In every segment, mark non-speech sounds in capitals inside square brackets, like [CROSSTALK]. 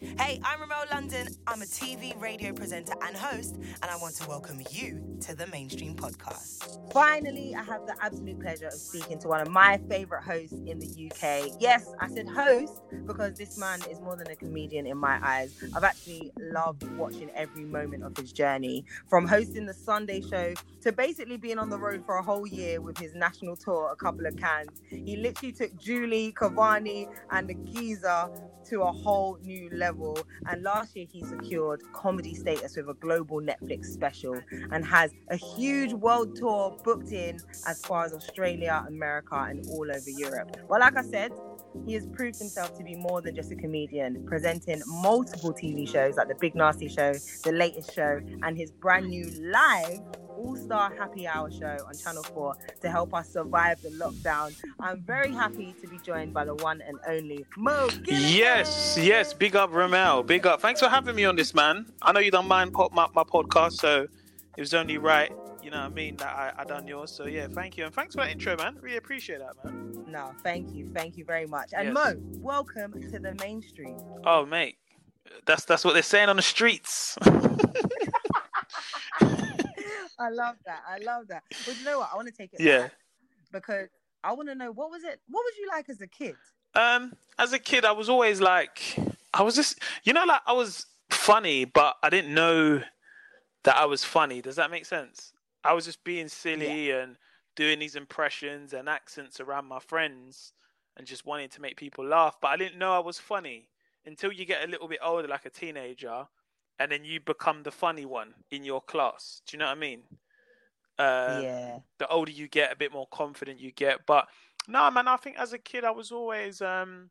Hey, I'm Remel London. I'm a TV, radio presenter, and host, and I want to welcome you to the Mainstream Podcast. Finally, I have the absolute pleasure of speaking to one of my favorite hosts in the UK. Yes, I said host because this man is more than a comedian in my eyes. I've actually loved watching every moment of his journey from hosting the Sunday show to basically being on the road for a whole year with his national tour, A Couple of Cans. He literally took Julie, Cavani, and the Geezer to a whole new level. And last year, he secured comedy status with a global Netflix special and has a huge world tour booked in as far as Australia, America, and all over Europe. Well, like I said, he has proved himself to be more than just a comedian, presenting multiple TV shows like The Big Nasty Show, The Latest Show, and his brand new live all Star Happy Hour show on Channel 4 to help us survive the lockdown. I'm very happy to be joined by the one and only Mo. Yes, yes. Big up, Remel. Big up. Thanks for having me on this, man. I know you don't mind pop my, my podcast, so it was only right, you know what I mean, that I, I done yours. So yeah, thank you. And thanks for that intro, man. Really appreciate that, man. No, thank you. Thank you very much. And Yes. Mo, welcome to the mainstream. Oh, mate. That's that's what they're saying on the streets. [LAUGHS] I love that. I love that. But you know what? I want to take it Yeah. back because I want to know what was it? What was you like as a kid? Um, as a kid, I was always like, I was just, you know, like I was funny, but I didn't know that I was funny. Does that make sense? I was just being silly and doing these impressions and accents around my friends and just wanting to make people laugh, but I didn't know I was funny until you get a little bit older, like a teenager, and then you become the funny one in your class. Do you know what I mean? Um, yeah. the older you get, a bit more confident you get. But no, man, I think as a kid, I was always, um,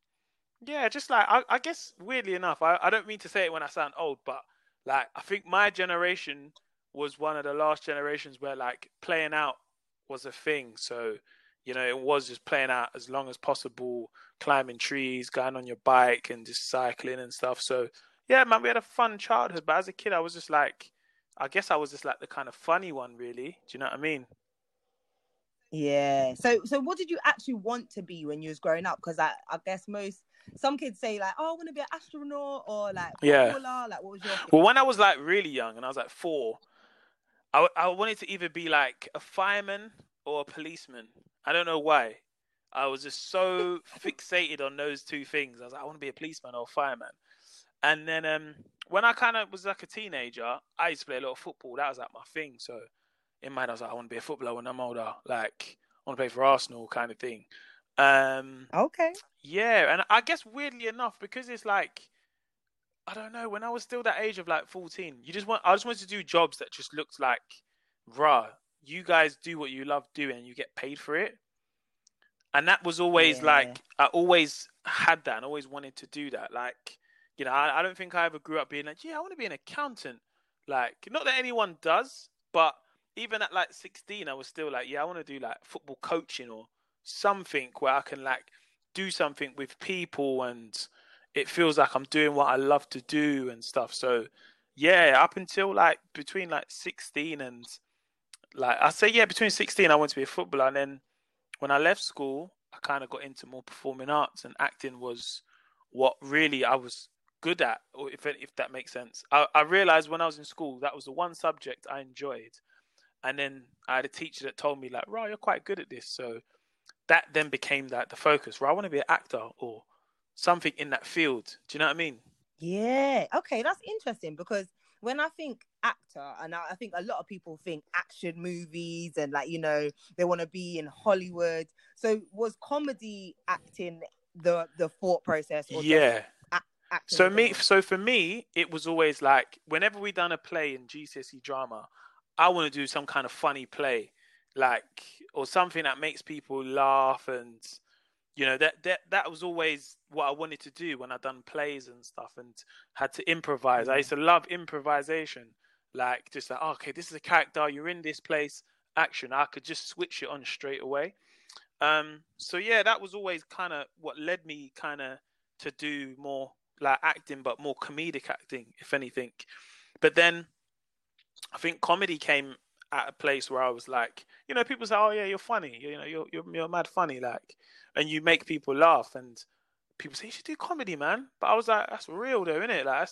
yeah, just like I, I guess weirdly enough, I, I don't mean to say it when I sound old, but like I think my generation was one of the last generations where like playing out was a thing. So you know, it was just playing out as long as possible, climbing trees, going on your bike, and just cycling and stuff. So yeah, man, we had a fun childhood. But as a kid, I was just like. I guess I was just like the kind of funny one, really. Do you know what I mean? Yeah. So so what did you actually want to be when you was growing up? Because I, I guess most some kids say like, oh, I want to be an astronaut or like Yeah. footballer. Like what was your Well, when I was like really young and I was like four, I, I wanted to either be like a fireman or a policeman. I don't know why. I was just so [LAUGHS] fixated on those two things. I was like, I want to be a policeman or a fireman. And then um, when I kind of was like a teenager, I used to play a lot of football. That was like my thing. So in mind, I was like, I want to be a footballer when I'm older. Like, I want to play for Arsenal kind of thing. Um, Okay. yeah, and I guess weirdly enough, because it's like I don't know, when I was still that age of like fourteen, you just want I just wanted to do jobs that just looked like rah, you guys do what you love doing and you get paid for it. And that was always Yeah. like I always had that and always wanted to do that. Like, you know, I, I don't think I ever grew up being like, yeah, I want to be an accountant. Like, not that anyone does, but even at like sixteen I was still like, yeah, I want to do like football coaching or something where I can like do something with people and it feels like I'm doing what I love to do and stuff. So yeah, up until like between like 16 and like I say yeah, between 16 I wanted to be a footballer and then when I left school, I kind of got into more performing arts and acting was what really I was good at or if if that makes sense. I I realized when I was in school that was the one subject I enjoyed. And then I had a teacher that told me like, "Right, you're quite good at this." So that then became that the focus. Right, I want to be an actor or something in that field. Do you know what I mean? Yeah. Okay, that's interesting because when I think actor, and I think a lot of people think action movies and like you know they want to be in Hollywood. So was comedy acting the the thought process? Yeah. acting So me, so for me, it was always like whenever we done a play in GCSE drama, I want to do some kind of funny play, like or something that makes people laugh, and you know that that that was always what I wanted to do when I done plays and stuff, and had to improvise. I used to love improvisation, like just like oh, okay, this is a character, you're in this place, action. I could just switch it on straight away. Um, so yeah, that was always kind of what led me kind of to do more like acting, but more comedic acting, if anything. But then I think comedy came at a place where I was like, you know, people say, "Oh yeah, you're funny. You know, you're you're, you're mad funny," like, and you make people laugh. And people say you should do comedy, man. But I was like, that's real though, isn't it? Like,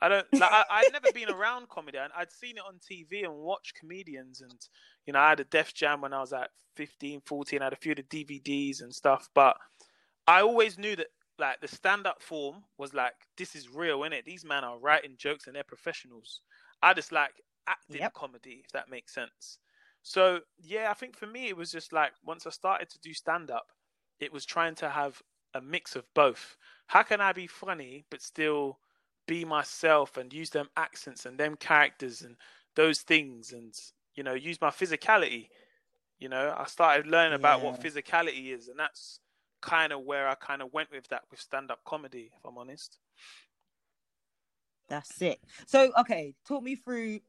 I don't like. I, I'd never been [LAUGHS] around comedy, and I'd seen it on TV and watched comedians, and you know, I had a Def Jam when I was like 15, 14. I had a few of the DVDs and stuff, but I always knew that like the stand-up form was like, this is real, innit? These men are writing jokes and they're professionals. I just like acting Yep. comedy, if that makes sense. So yeah, I think for me it was just like once I started to do stand-up, it was trying to have a mix of both. How can I be funny but still be myself and use them accents and them characters and those things and you know use my physicality. You know, I started learning about what physicality is, and that's kind of where I kind of went with that with stand-up comedy. If I'm honest. That's it. So, okay, talk me through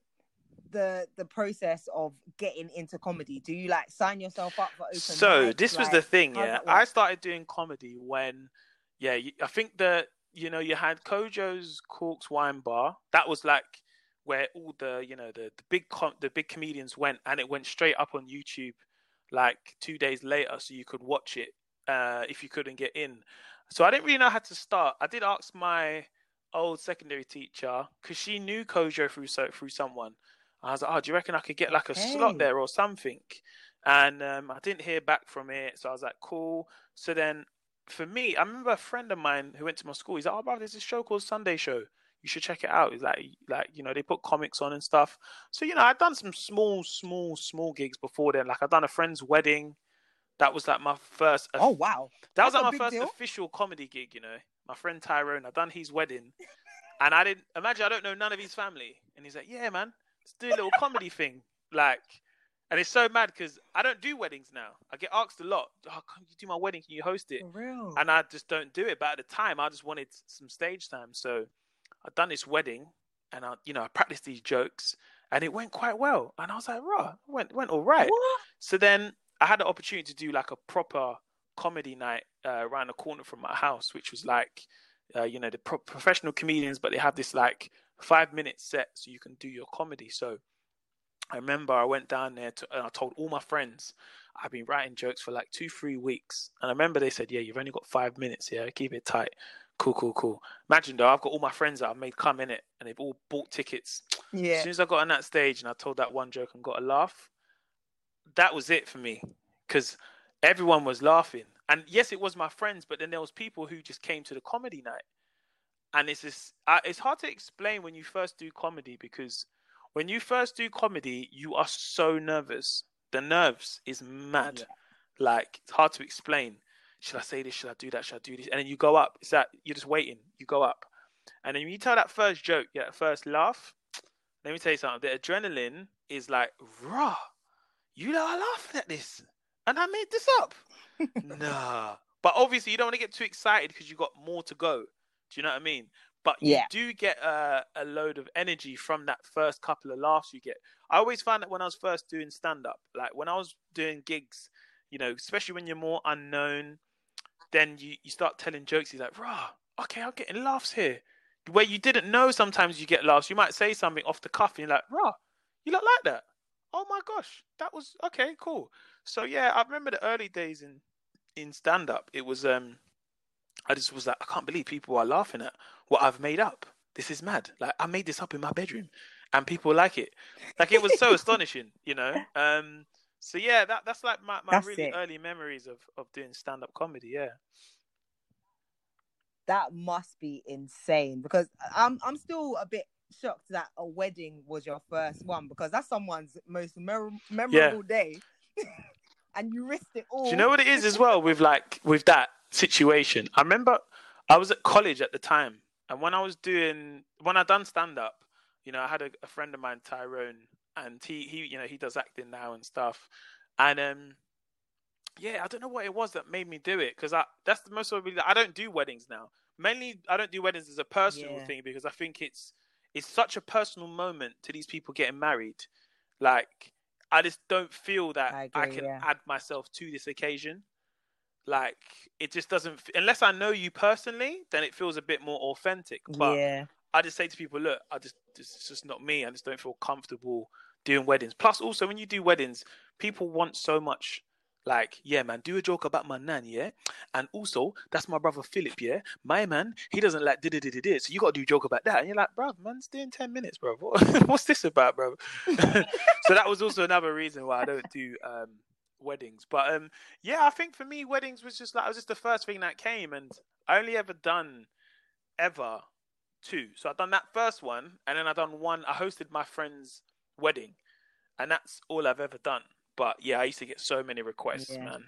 the the process of getting into comedy. Do you like sign yourself up for open? So mics? this was Like, the thing, yeah. I started doing comedy when, yeah, I think that you know you had Kojo's Corks Wine Bar. That was like where all the you know the the big com- the big comedians went, and it went straight up on YouTube like two days later, so you could watch it uh, if you couldn't get in. So I didn't really know how to start. I did ask my old secondary teacher because she knew Kojo through so through someone. I was like, "Oh, do you reckon I could get like a slot there or something?" And um, I didn't hear back from it, so I was like, "Cool." So then, for me, I remember a friend of mine who went to my school. He's like, "Oh, bro, there's this show called Sunday Show. You should check it out." He's like, "Like, you know, they put comics on and stuff." So you know, I'd done some small, small, small gigs before then. Like I'd done a friend's wedding. That was like my first. Oh wow, That was That's a like my first deal. official comedy gig, you know. My friend Tyrone, I done his wedding, and I didn't imagine I don't know none of his family, and he's like, "Yeah, man, let's do a little comedy thing." Like, and it's so mad because I don't do weddings now. I get asked a lot, "Oh, can you do my wedding? Can you host it?" for real. And I just don't do it. But at the time, I just wanted some stage time, so I done this wedding, and I, you know, I practiced these jokes, and it went quite well. And I was like, "Raw, went went all right." What? So then I had the opportunity to do like a proper comedy night uh, around the corner from my house, which was like, uh, you know, the pro- professional comedians, but they have this like five minute set so you can do your comedy. So I remember I went down there to, and I told all my friends I've been writing jokes for like two, three weeks. And I remember they said, yeah, you've only got five minutes here. Keep it tight. Cool, cool, cool. Imagine though, I've got all my friends that I've made come in it and they've all bought tickets Yeah. as soon as I got on that stage and I told that one joke and got a laugh, that was it for me because everyone was laughing. And yes, it was my friends, but then there was people who just came to the comedy night. And it's just, uh, it's hard to explain when you first do comedy because when you first do comedy, you are so nervous. The nerves is mad. Yeah. Like it's hard to explain. Should I say this? Should I do that? Should I do this? And then you go up. It's that you're just waiting. You go up, and then when you tell that first joke, you that first laugh. Let me tell you something. The adrenaline is like raw. You lot are laughing at this, and I made this up. [LAUGHS] nah, but obviously you don't want to get too excited because you got more to go. Do you know what I mean? But you Yeah. do get a, a load of energy from that first couple of laughs you get. I always found that when I was first doing stand up, like when I was doing gigs, you know, especially when you're more unknown, then you, you start telling jokes. You're like, rah, okay, I'm getting laughs here. Where you didn't know, sometimes you get laughs. You might say something off the cuff, and you're like, rah, you look like that. Oh my gosh, that was okay, cool. So yeah, I remember the early days in in stand up. It was um, I just was like, I can't believe people are laughing at what I've made up. This is mad. Like I made this up in my bedroom, and people like it. Like it was so [LAUGHS] astonishing, you know. Um, so yeah, that that's like my, my That's really it. early memories of of doing stand up comedy. Yeah. That must be insane because I'm I'm still a bit shocked that a wedding was your first one because that's someone's most memor- memorable day, [LAUGHS] and you risked it all. Do you know what it is as well with like with that situation? I remember I was at college at the time, and when I was doing when I done stand up, you know, I had a, a friend of mine, Tyrone, and he he you know he does acting now and stuff, and um. Yeah, I don't know what it was that made me do it because I that's the most it. I don't do weddings now. Mainly, I don't do weddings as a personal Yeah. thing because I think it's it's such a personal moment to these people getting married. Like, I just don't feel that I I, can yeah. add myself to this occasion. Like, it just doesn't. Unless I know you personally, then it feels a bit more authentic. But yeah, I just say to people, look, I just it's just not me. I just don't feel comfortable doing weddings. Plus, also when you do weddings, people want so much Like, yeah, man, do a joke about my nan, yeah? And also, that's my brother Philip, yeah? My man, he doesn't like did it, did it, so you got to do a joke about that. And you're like, bro, man's doing 10 minutes, bro. [LAUGHS] What's this about, bro? [LAUGHS] so that was also another reason why I don't do um, weddings. But um, yeah, I think for me, weddings was just like, it was just the first thing that came. And I only ever done ever two. So I've done that first one, and then I've done one, I hosted my friend's wedding. And that's all I've ever done. But yeah, I used to get so many requests, yeah. man.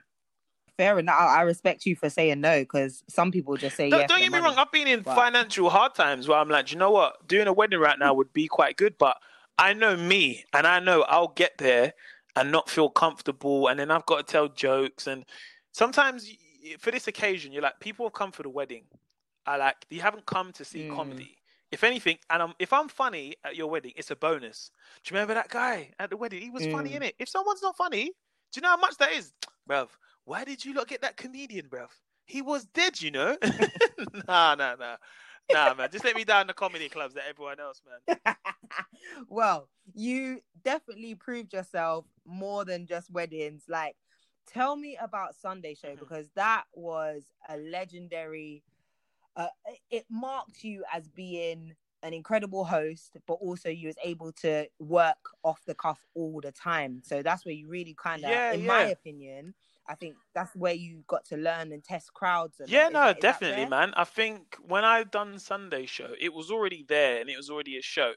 Fair enough. I respect you for saying no because some people just say don't, yes. Don't get me money. wrong. I've been in but... financial hard times where I'm like, you know what? Doing a wedding right now would be quite good, but I know me, and I know I'll get there and not feel comfortable, and then I've got to tell jokes. And sometimes for this occasion, you're like, people have come for the wedding. I like you haven't come to see mm. comedy. If anything, and I'm, if I'm funny at your wedding, it's a bonus. Do you remember that guy at the wedding? He was mm. funny in it. If someone's not funny, do you know how much that is, [TSK] bruv? Why did you not get that comedian, bruv? He was dead, you know. [LAUGHS] nah, nah, nah. Nah, man. Just let me down the comedy clubs that everyone else, man. [LAUGHS] well, you definitely proved yourself more than just weddings. Like, tell me about Sunday Show mm-hmm. because that was a legendary uh, it marked you as being an incredible host, but also you was able to work off the cuff all the time. So that's where you really kind of, yeah, in yeah. my opinion, I think that's where you got to learn and test crowds. And yeah, no, definitely, man. I think when I done Sunday show, it was already there and it was already a show.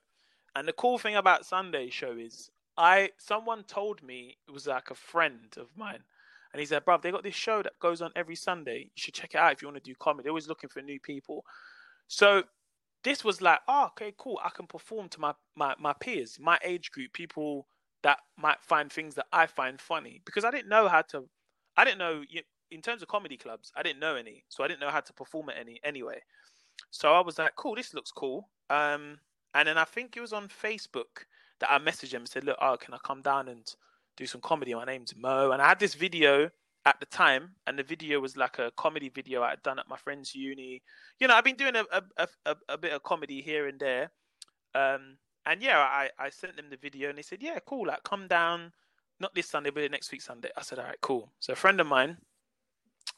And the cool thing about Sunday show is, I someone told me it was like a friend of mine and he said, "Bro, they got this show that goes on every Sunday. You should check it out if you want to do comedy. They're always looking for new people. So this was like, oh, okay, cool. I can perform to my, my, my peers, my age group, people that might find things that I find funny. Because I didn't know how to, I didn't know, in terms of comedy clubs, I didn't know any. So I didn't know how to perform at any anyway. So I was like, cool, this looks cool. Um, and then I think it was on Facebook that I messaged him and said, look, oh, can I come down and do some comedy. My name's Mo, and I had this video at the time, and the video was like a comedy video I had done at my friend's uni. You know, I've been doing a a, a, a bit of comedy here and there. Um, and yeah, I, I sent them the video, and they said, "Yeah, cool. Like, come down, not this Sunday, but next week Sunday." I said, "All right, cool." So a friend of mine,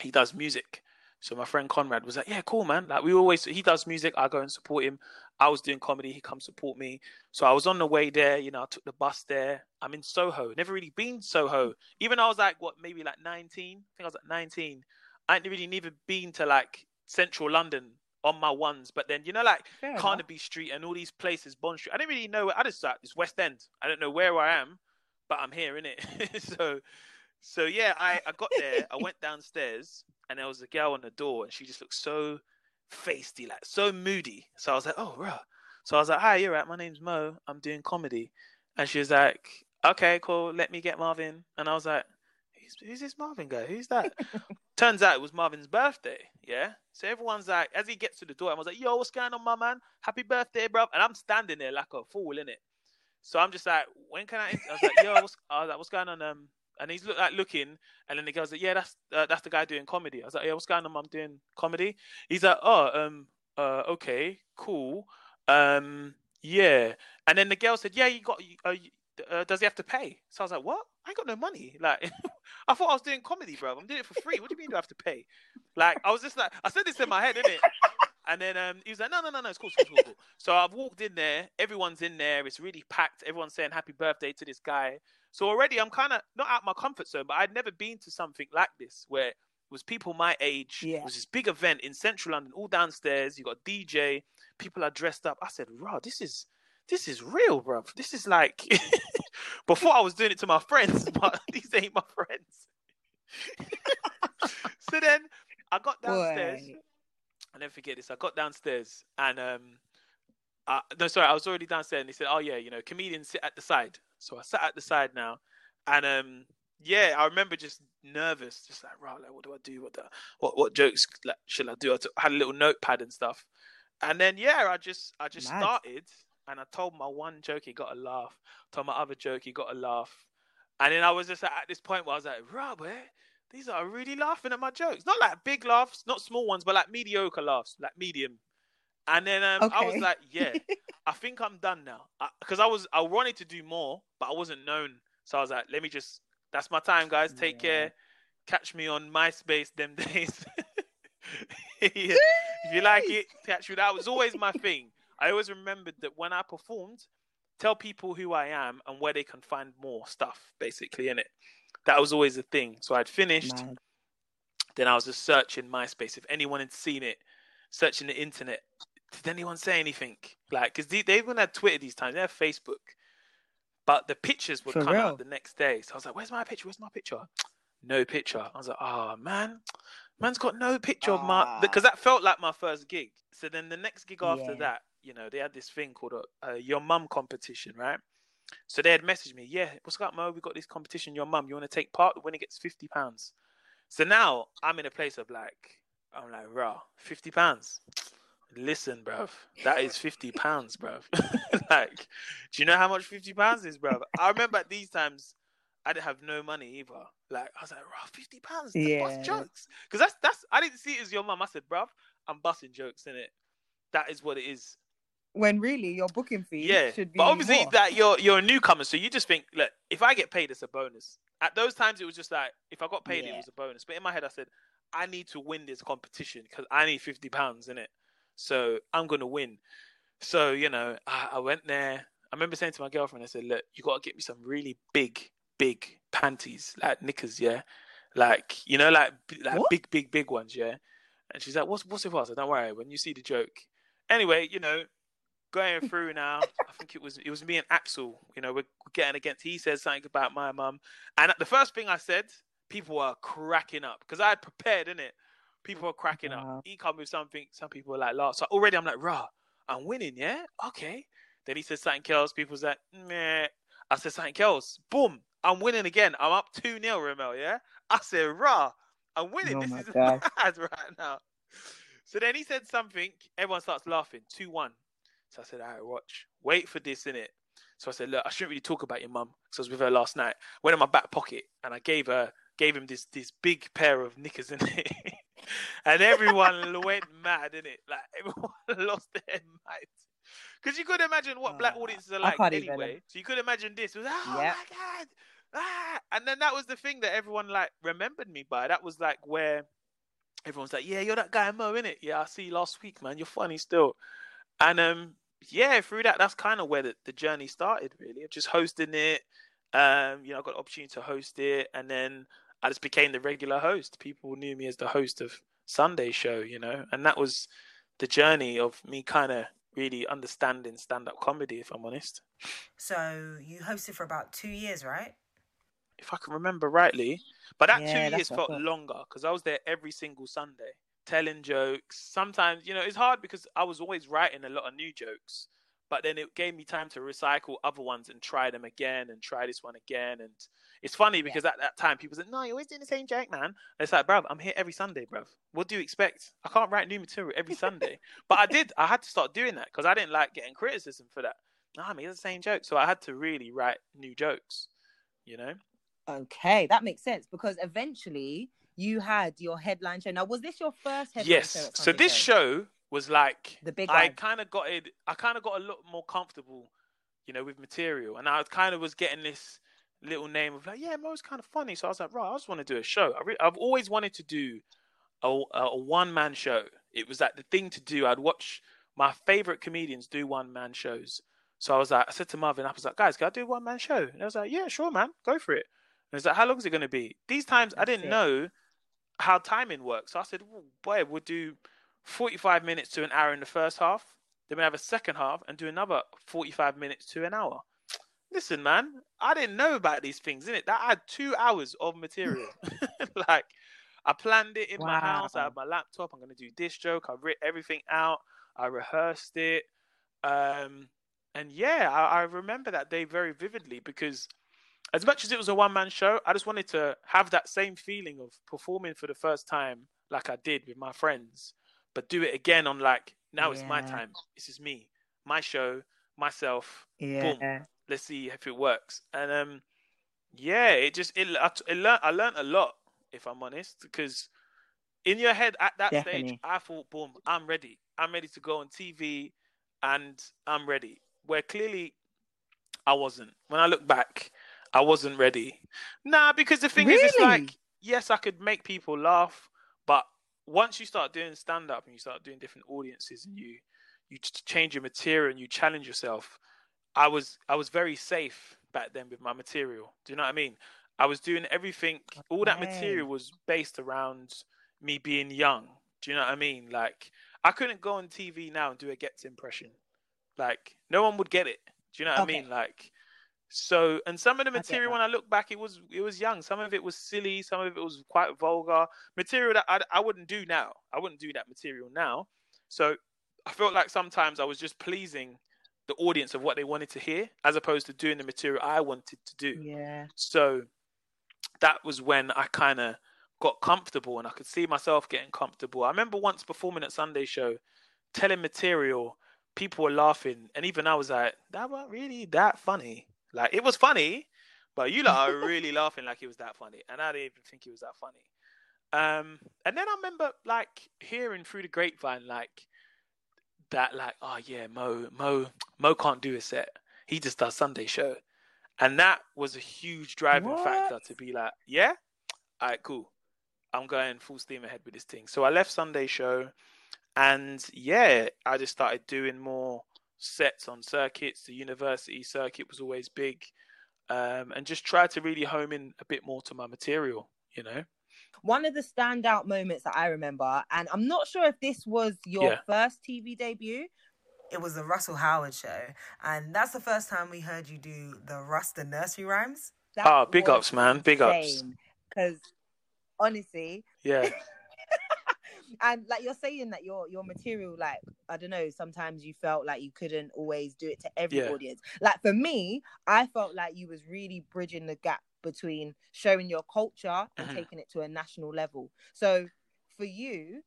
he does music, so my friend Conrad was like, "Yeah, cool, man. Like we always, he does music. I go and support him. I was doing comedy. He comes support me. So I was on the way there. You know, I took the bus there. I'm in Soho. Never really been Soho. Even I was like, what, maybe like 19. I think I was like 19. I hadn't really never been to like central London on my ones. But then you know, like Fair Carnaby enough. Street and all these places, Bond Street. I didn't really know. Where I just like it's West End. I don't know where I am, but I'm here in it. [LAUGHS] so, so yeah, I I got there. I went downstairs and there was a girl on the door, and she just looked so feisty, like so moody. So I was like, oh, bro. So I was like, hi, you're right. My name's Mo. I'm doing comedy. And she was like, okay, cool. Let me get Marvin. And I was like, who's, who's this Marvin guy? Who's that? [LAUGHS] Turns out it was Marvin's birthday. Yeah. So everyone's like, as he gets to the door, I was like, yo, what's going on, my man? Happy birthday, bro. And I'm standing there like a fool, in it. So I'm just like, when can I? I was like, yo, what's, I was like, what's going on? Um, and he's look, like looking, and then the girl's like, "Yeah, that's uh, that's the guy doing comedy." I was like, "Yeah, what's going on? I'm doing comedy." He's like, "Oh, um, uh, okay, cool, um, yeah." And then the girl said, "Yeah, you got. Uh, uh, does he have to pay?" So I was like, "What? I got no money. [LAUGHS] Like, I thought I was doing comedy, bro. I'm doing it for free. What do you mean do I have to pay?" Like, I was just like, I said this in my head, didn't it? And then um, he was like, no, no, no, no, it's cool, it's cool, it's cool. so I've walked in there. Everyone's in there. It's really packed. Everyone's saying happy birthday to this guy. So already I'm kind of not out my comfort zone, but I'd never been to something like this where it was people my age. Yeah. It was this big event in central London, all downstairs. You got DJ, people are dressed up. I said, "Bro, this is this is real, bro. This is like." [LAUGHS] Before I was doing it to my friends, [LAUGHS] but these ain't my friends. [LAUGHS] so then I got downstairs. Boy. I never forget this. I got downstairs and um, uh, no, sorry, I was already downstairs, and he said, "Oh yeah, you know, comedians sit at the side." So I sat at the side now, and um, yeah, I remember just nervous, just like, right, like, what do I do? What the, what what jokes like, should I do? I, t- I had a little notepad and stuff, and then yeah, I just I just nice. started, and I told my one joke, he got a laugh. Told my other joke, he got a laugh, and then I was just at this point where I was like, right, these are really laughing at my jokes. Not like big laughs, not small ones, but like mediocre laughs, like medium. And then um, okay. I was like, yeah, [LAUGHS] I think I'm done now. Because I, I, was, I wanted to do more, but I wasn't known. So I was like, let me just, that's my time, guys. Take yeah. care. catch me on MySpace them [LAUGHS] days. [LAUGHS] yeah. If you like it, catch me. That was always my thing. I always remembered that when I performed, tell people who I am and where they can find more stuff, basically, in it. That was always a thing. So I'd finished, Mad. then I was just searching MySpace. If anyone had seen it, searching the internet, did anyone say anything? Like, because they, they even had Twitter these times, they had Facebook, but the pictures would For come real? out the next day. So I was like, "Where's my picture? Where's my picture?" No picture. I was like, "Oh man, man's got no picture of my Ah. because that felt like my first gig." So then the next gig after Yeah. that, you know, they had this thing called a, a your mum competition, right? So they had messaged me, "Yeah, what's up, Mo? We got this competition. Your mum, you want to take part? The winner gets fifty pounds." So now I'm in a place of like, I'm like, raw, fifty pounds. Listen, bruv, that is fifty pounds, bruv. [LAUGHS] like, do you know how much fifty pounds is, bruv? I remember at these times, I didn't have no money either. Like, I was like, raw, fifty pounds, Yeah. bust jokes, because that's that's. I didn't see it as your mum. I said, bruv, I'm busting jokes in it. That is what it is. When really your booking fee Yeah, should be but obviously more. that you're you're a newcomer, so you just think, look, if I get paid, it's a bonus. At those times, it was just like if I got paid, it was a bonus. But in my head, I said, I need to win this competition because I need fifty pounds in it, so I'm gonna win. So you know, I, I went there. I remember saying to my girlfriend, I said, look, you got to get me some really big, big panties, like knickers, yeah, like you know, like like What? big, big, big ones, yeah. And she's like, what's what's it for? I said, don't worry, when you see the joke. Anyway, you know, going through now. I think it was it was me and Axel. You know, we're getting against. He said something about my mum, and the first thing I said, people were cracking up because I had prepared in it. People were cracking Wow. up. He come with something. Some people were like, "Last." So already I'm like, "Rah, I'm winning, yeah, okay." Then he said something else. People was like, "Meh." I said something else. Boom, I'm winning again. I'm up two 0 Remel. Yeah. I said, "Rah, I'm winning. Oh this is [LAUGHS] gosh. mad right now." So then he said something. Everyone starts laughing. Two one. So I said, all right, watch. Wait for this, innit? So I said, look, I shouldn't really talk about your mum because I was with her last night. Went in my back pocket and I gave her, gave him this this big pair of knickers [LAUGHS] in it. and everyone went mad, innit? Like [LAUGHS] everyone lost their mind. Because you could imagine what black Uh, audiences are like can't even. anyway. So you could imagine this. It was, oh Yep. my god. Ah! And then that was the thing that everyone like remembered me by. That was like where everyone's like, Yeah, you're that guy Mo, innit? Yeah, I see you last week, man. You're funny still. And um, yeah, through that, that's kind of where the, the journey started, really. of Just hosting it. Um, you know, I got the opportunity to host it, and then I just became the regular host. People knew me as the host of Sunday show, you know, and that was the journey of me kind of really understanding stand up comedy, if I'm honest. So you hosted for about two years, right? If I can remember rightly, but that Yeah, two years felt longer because I was there every single Sunday telling jokes. Sometimes, you know, it's hard because I was always writing a lot of new jokes, but then it gave me time to recycle other ones and try them again and try this one again. And it's funny because at that time people said, "No, you're always doing the same joke, man." And it's like, bruv, I'm here every Sunday, bruv. What do you expect? I can't write new material every [LAUGHS] Sunday, but I did. I had to start doing that because I didn't like getting criticism for that. Nah, I mean, it's the same joke, so I had to really write new jokes. You know. Okay, that makes sense because eventually you had your headline show. Now, was this your first headline show? yes. So this show was like The big I kind of got it. I kind of got a lot more comfortable, you know, with material, and I kind of was getting this little name of like, yeah, Mo's kind of funny. So I was like, right, I just want to do a show. I re- I've always wanted to do a, a, one man show. It was like the thing to do. I'd watch my favorite comedians do one man shows. So I was like, I said to Marvin, I was like, guys, can I do a one man show? And I was like, yeah, sure, man, go for it. And it's like, how long is it going to be? These times I didn't it. know how timing works. So I said, well, boy, we'll do 45 minutes to an hour in the first half. Then we have a second half and do another 45 minutes to an hour. Listen, man, I didn't know about these things, innit? That I had two hours of material. [LAUGHS] [LAUGHS] like, I planned it in my house. I Wow. had my laptop. I'm going to do this joke. I writ everything out. I rehearsed it. Um, and yeah, I, I remember that day very vividly because as much as it was a one man show, I just wanted to have that same feeling of performing for the first time, like I did with my friends, but do it again on like, now it's my time. This is me, my show, myself. Yeah. Let's see if it works. And um, yeah, it just it, I, it learned, I learned a lot, if I'm honest, because in your head at that stage, I thought, boom, I'm ready. I'm ready to go on TV, and I'm ready. Where clearly, I wasn't. When I look back, I wasn't ready. Nah, because the thing is, it's like yes, I could make people laugh, but once you start doing stand up and you start doing different audiences and you you change your material and you challenge yourself, I was I was very safe back then with my material. Do you know what I mean? I was doing everything. All that material was based around me being young. Do you know what I mean? Like I couldn't go on TV now and do a Gets impression. Like no one would get it. Do you know what okay. I mean? Like so, and some of the material when I look back, it was it was young. Some of it was silly. Some of it was quite vulgar material that I, I wouldn't do now. I wouldn't do that material now. So I felt like sometimes I was just pleasing the audience of what they wanted to hear, as opposed to doing the material I wanted to do. Yeah. So that was when I kind of got comfortable, and I could see myself getting comfortable. I remember once performing at Sunday Show, telling material, people were laughing, and even I was like, "That wasn't really that funny." Like it was funny, but you lot are [LAUGHS] really laughing like it was that funny, and I didn't even think it was that funny. Um, and then I remember like hearing through the grapevine like that, like, oh yeah, Mo, Mo, Mo can't do a set. He just does Sunday show, and that was a huge driving what? factor to be like, yeah, all right, cool. I'm going full steam ahead with this thing. So I left Sunday show, and yeah, I just started doing more sets on circuits. The university circuit was always big, um, and just try to really home in a bit more to my material. You know. One of the standout moments that I remember, and I'm not sure if this was your yeah. first TV debut. It was the Russell Howard show, and that's the first time we heard you do the Rasta nursery rhymes. oh, big ups, man! Big ups. Because honestly, yeah. [LAUGHS] and like you're saying that your your material like i don't know sometimes you felt like you couldn't always do it to every yeah. audience like for me i felt like you was really bridging the gap between showing your culture and mm-hmm. taking it to a national level so for you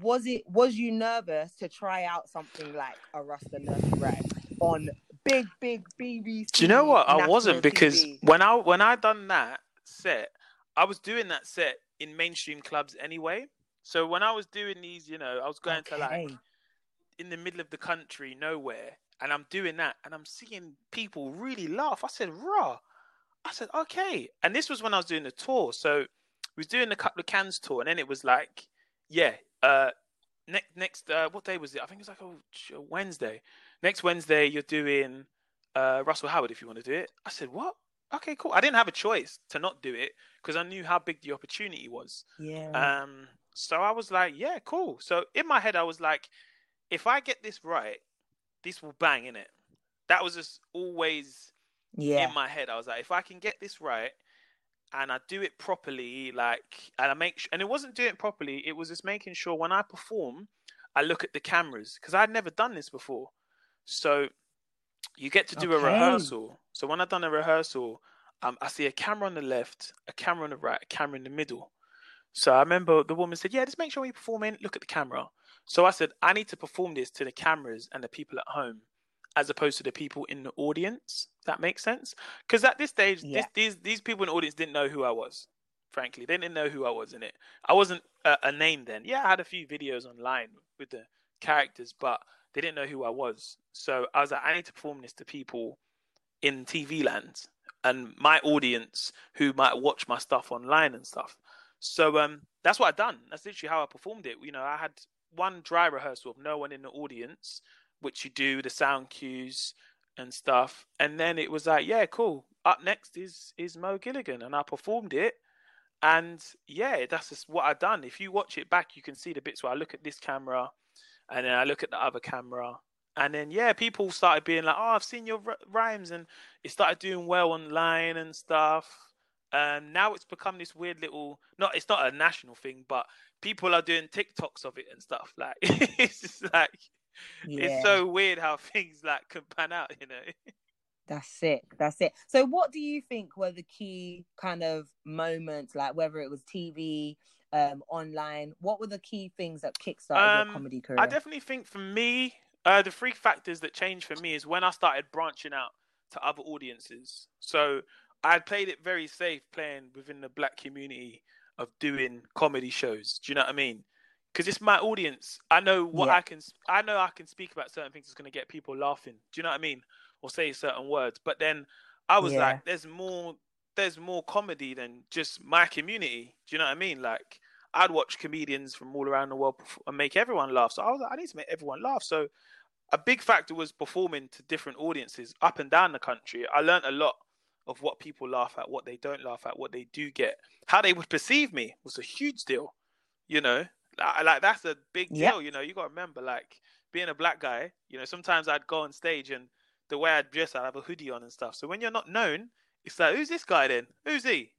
was it was you nervous to try out something like a Rasta nursery rhyme on big big BBC? Do you know what? I wasn't because TV. when I when I done that set, I was doing that set in mainstream clubs anyway. So when I was doing these, you know, I was going okay. to like in the middle of the country, nowhere, and I'm doing that, and I'm seeing people really laugh. I said, "Raw." I said, "Okay." And this was when I was doing the tour. So we was doing a couple of cans tour, and then it was like, yeah, uh, next next uh, what day was it? I think it was like a Wednesday. Next Wednesday, you're doing uh, Russell Howard if you want to do it. I said, "What?" Okay, cool. I didn't have a choice to not do it because I knew how big the opportunity was. Yeah. Um, so I was like, yeah, cool. So in my head, I was like, if I get this right, this will bang in it. That was just always yeah. in my head. I was like, if I can get this right and I do it properly, like, and I make, sh- and it wasn't doing it properly. It was just making sure when I perform, I look at the cameras because I'd never done this before. So you get to do okay. a rehearsal. So when I've done a rehearsal, um, I see a camera on the left, a camera on the right, a camera in the middle. So I remember the woman said, "Yeah, just make sure you perform in. Look at the camera." So I said, "I need to perform this to the cameras and the people at home, as opposed to the people in the audience." That makes sense because at this stage, yeah. this, these these people in the audience didn't know who I was. Frankly, they didn't know who I was in it. I wasn't a, a name then. Yeah, I had a few videos online with the characters, but they didn't know who I was. So I was like, I need to perform this to people in TV land and my audience who might watch my stuff online and stuff. So um, that's what I done. That's literally how I performed it. You know, I had one dry rehearsal of no one in the audience, which you do the sound cues and stuff, and then it was like, yeah, cool. Up next is is Mo Gilligan, and I performed it, and yeah, that's just what I done. If you watch it back, you can see the bits where I look at this camera, and then I look at the other camera, and then yeah, people started being like, "Oh, I've seen your r- rhymes," and it started doing well online and stuff. Um, now it's become this weird little not it's not a national thing, but people are doing TikToks of it and stuff. Like [LAUGHS] it's just like yeah. it's so weird how things like can pan out, you know. That's it. That's it. So what do you think were the key kind of moments, like whether it was TV, um, online, what were the key things that kickstarted um, your comedy career? I definitely think for me, uh, the three factors that changed for me is when I started branching out to other audiences. So I played it very safe playing within the black community of doing comedy shows. Do you know what I mean? Because it's my audience. I know what yeah. I can. I know I can speak about certain things that's going to get people laughing. Do you know what I mean? Or say certain words. But then I was yeah. like, there's more. there's more comedy than just my community. Do you know what I mean? Like I'd watch comedians from all around the world and make everyone laugh. So I was like, I need to make everyone laugh. So a big factor was performing to different audiences up and down the country. I learned a lot of what people laugh at, what they don't laugh at, what they do get, how they would perceive me was a huge deal. You know, like, that's a big deal. Yep. You know, you got to remember, like being a black guy. You know, sometimes I'd go on stage and the way I'd dress, I'd have a hoodie on and stuff. So when you're not known, it's like, who's this guy then? Who's he?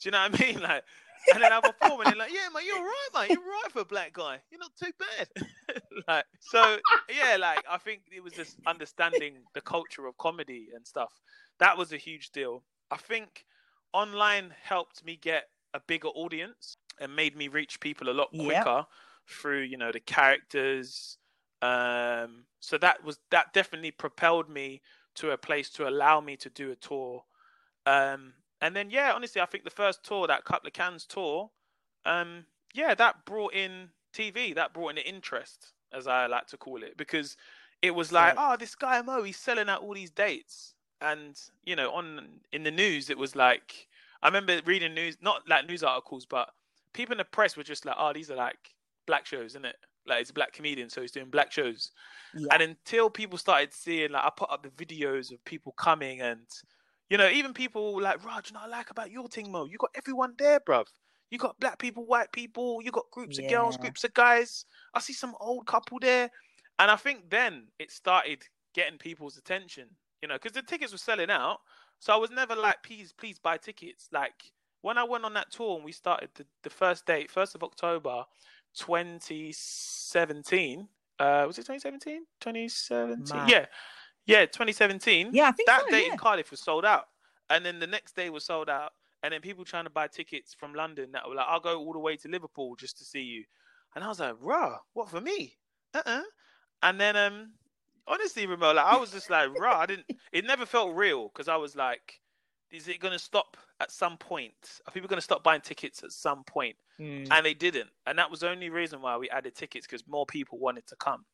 Do you know what I [LAUGHS] mean? Like, and then I perform, and they're like, "Yeah, man, you're right, mate. You're right for a black guy. You're not too bad." [LAUGHS] like, so yeah, like I think it was just understanding the culture of comedy and stuff. That was a huge deal. I think online helped me get a bigger audience and made me reach people a lot quicker yep. through, you know, the characters. Um, so that was that definitely propelled me to a place to allow me to do a tour. Um, and then yeah, honestly, I think the first tour, that couple of cans tour, um, yeah, that brought in TV, that brought in the interest, as I like to call it, because it was like, oh, this guy Mo, he's selling out all these dates, and you know, on in the news, it was like, I remember reading news, not like news articles, but people in the press were just like, oh, these are like black shows, isn't it? Like it's a black comedian, so he's doing black shows. Yeah. And until people started seeing, like, I put up the videos of people coming and you know, even people like Raj, you know, I like about your thing, Mo. You got everyone there, bruv. You got black people, white people. You got groups yeah. of girls, groups of guys. I see some old couple there, and I think then it started getting people's attention. You know, because the tickets were selling out. So I was never like, please, please buy tickets. Like when I went on that tour and we started the, the first date, first of October, 2017. Uh, was it 2017? 2017? Man. Yeah. Yeah, 2017. Yeah, I think that so, date yeah. in Cardiff was sold out, and then the next day was sold out, and then people trying to buy tickets from London that were like, "I'll go all the way to Liverpool just to see you," and I was like, "Rah, what for me?" Uh uh-uh. uh And then, um, honestly, Ramon, like, I was just like, "Rah," I didn't. It never felt real because I was like, "Is it gonna stop at some point? Are people gonna stop buying tickets at some point?" Mm. And they didn't, and that was the only reason why we added tickets because more people wanted to come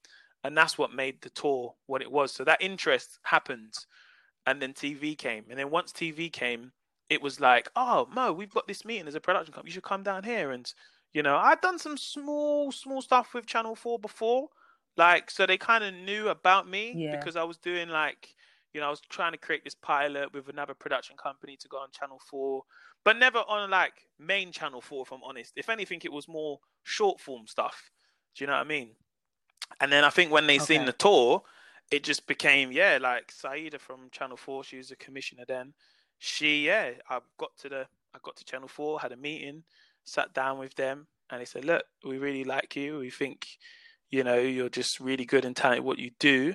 and that's what made the tour what it was. So that interest happened, and then TV came, and then once TV came, it was like, oh Mo, we've got this meeting as a production company. You should come down here, and you know, I'd done some small, small stuff with Channel Four before, like so they kind of knew about me yeah. because I was doing like. You know, I was trying to create this pilot with another production company to go on Channel 4, but never on like main Channel 4, if I'm honest. If anything, it was more short form stuff. Do you know what I mean? And then I think when they okay. seen the tour, it just became yeah, like Saida from Channel Four. She was a commissioner then. She yeah, I got to the I got to Channel Four, had a meeting, sat down with them, and they said, look, we really like you. We think you know you're just really good and talented what you do,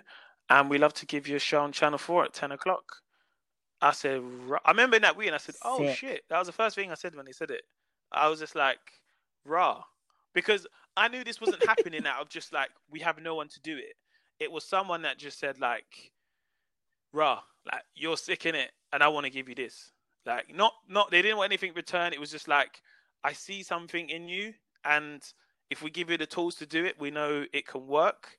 and we love to give you a show on Channel Four at ten o'clock. I said, I remember in that week, and I said, oh Sick. shit, that was the first thing I said when they said it. I was just like, rah, because I knew this wasn't [LAUGHS] happening out of just like we have no one to do it. It was someone that just said like, "Rah, like you're sick in it, and I want to give you this." Like not not they didn't want anything return. It was just like I see something in you, and if we give you the tools to do it, we know it can work.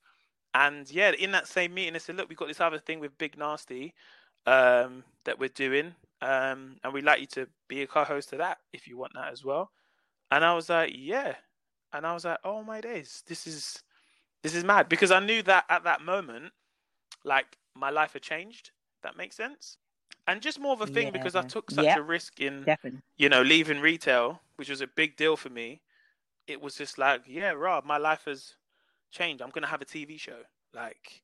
And yeah, in that same meeting, they said, "Look, we've got this other thing with Big Nasty um, that we're doing, um, and we'd like you to be a co-host of that if you want that as well." And I was like, "Yeah." and I was like, "Oh my days, this is this is mad." Because I knew that at that moment, like my life had changed. That makes sense, and just more of a thing yeah. because I took such yep. a risk in, Definitely. you know, leaving retail, which was a big deal for me. It was just like, yeah, Rob, my life has changed. I'm gonna have a TV show, like,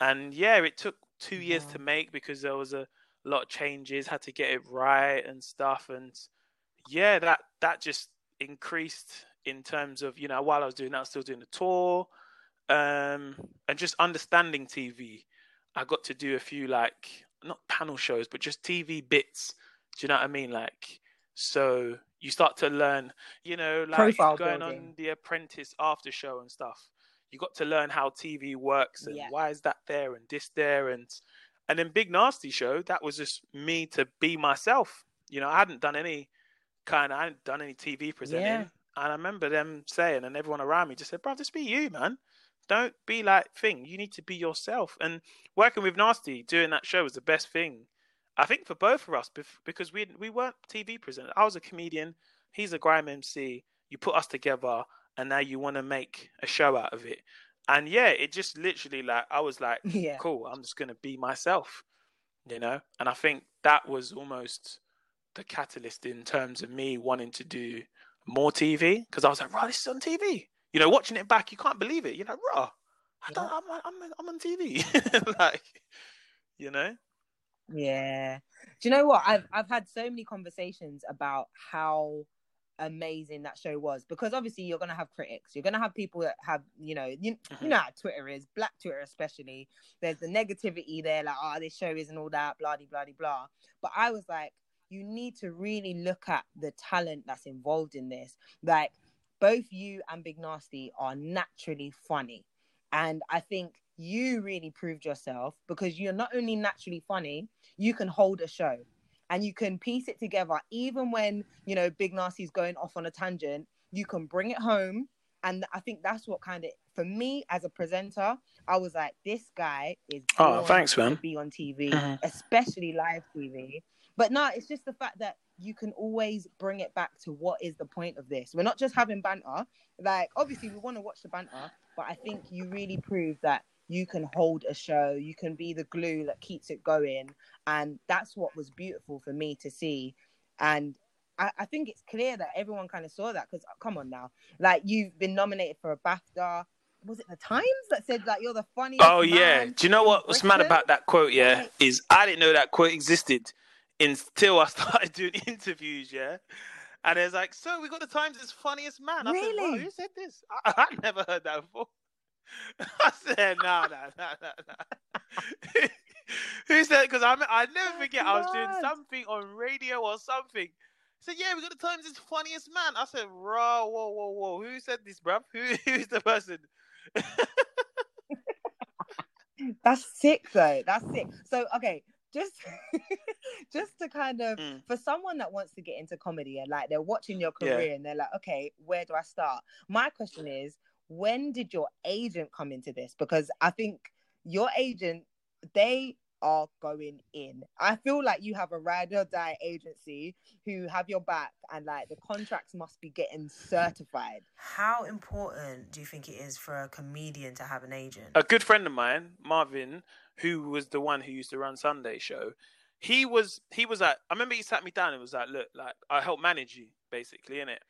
and yeah, it took two years to make because there was a lot of changes, had to get it right and stuff, and yeah, that that just increased in terms of you know while I was doing that, I was still doing the tour, um, and just understanding TV. I got to do a few like not panel shows, but just TV bits. Do you know what I mean? Like, so you start to learn, you know, like Profile going building. on The Apprentice after show and stuff. You got to learn how TV works and yeah. why is that there and this there and and then Big Nasty Show. That was just me to be myself. You know, I hadn't done any kind of, I hadn't done any TV presenting. Yeah. And I remember them saying, and everyone around me just said, "Bro, just be you, man. Don't be like thing. You need to be yourself." And working with Nasty, doing that show was the best thing I think for both of us, because we we weren't TV presenters. I was a comedian. He's a grime MC. You put us together, and now you want to make a show out of it. And yeah, it just literally like I was like, [LAUGHS] yeah. cool. I'm just gonna be myself, you know. And I think that was almost the catalyst in terms of me wanting to do more TV because I was like, right, this is on TV. You know, watching it back, you can't believe it. You're like, raw. I don't, I'm, I'm, I'm on TV. [LAUGHS] like, you know. Yeah. Do you know what? I've I've had so many conversations about how amazing that show was because obviously you're gonna have critics. You're gonna have people that have, you know, you, mm-hmm. you know how Twitter is, Black Twitter especially. There's the negativity there, like, oh, this show isn't all that, blah blah blah blah. But I was like, you need to really look at the talent that's involved in this. Like both you and Big Narstie are naturally funny. And I think you really proved yourself because you're not only naturally funny, you can hold a show and you can piece it together. Even when you know Big Narstie's going off on a tangent you can bring it home. And i think that's what kind of for me as a presenter i was like this guy is oh thanks man. be on tv mm-hmm. especially live tv but no it's just the fact that you can always bring it back to what is the point of this. We're not just having banter. Like obviously we want to watch the banter but i think you really prove that you can hold a show you can be the glue that keeps it going and that's what was beautiful for me to see and I, I think it's clear that everyone kind of saw that because uh, come on now like you've been nominated for a BAFTA was it the Times that said like you're the funniest? Oh yeah. Do you know what was mad about that quote? Yeah, is I didn't know that quote existed until I [LAUGHS] started doing interviews. Yeah, and it's like, so we got the Times' as funniest man. I really? said, who said this? [LAUGHS] I, I never heard that before. [LAUGHS] I said, no, no, no, no. Who said? Because I I never forget. I was doing something on radio or something. Said, yeah, we got the Times' funniest man. I said, whoa, whoa, whoa, whoa. Who said this, bruv? Who, [LAUGHS] who's the person? [LAUGHS] That's sick, though. That's sick. So, okay, just just to kind of mm. for someone that wants to get into comedy and like they're watching your career yeah. and they're like okay where do i start my question is when did your agent come into this? Because I think your agent, they are going in. I feel like you have a ride or die agency who have your back and like the contracts must be getting certified. How important do you think it is for a comedian to have an agent? A good friend of mine, Marvin, who was the one who used to run Sunday show, he was he was like I remember he sat me down and was like, Look, like I help manage you, basically, in it.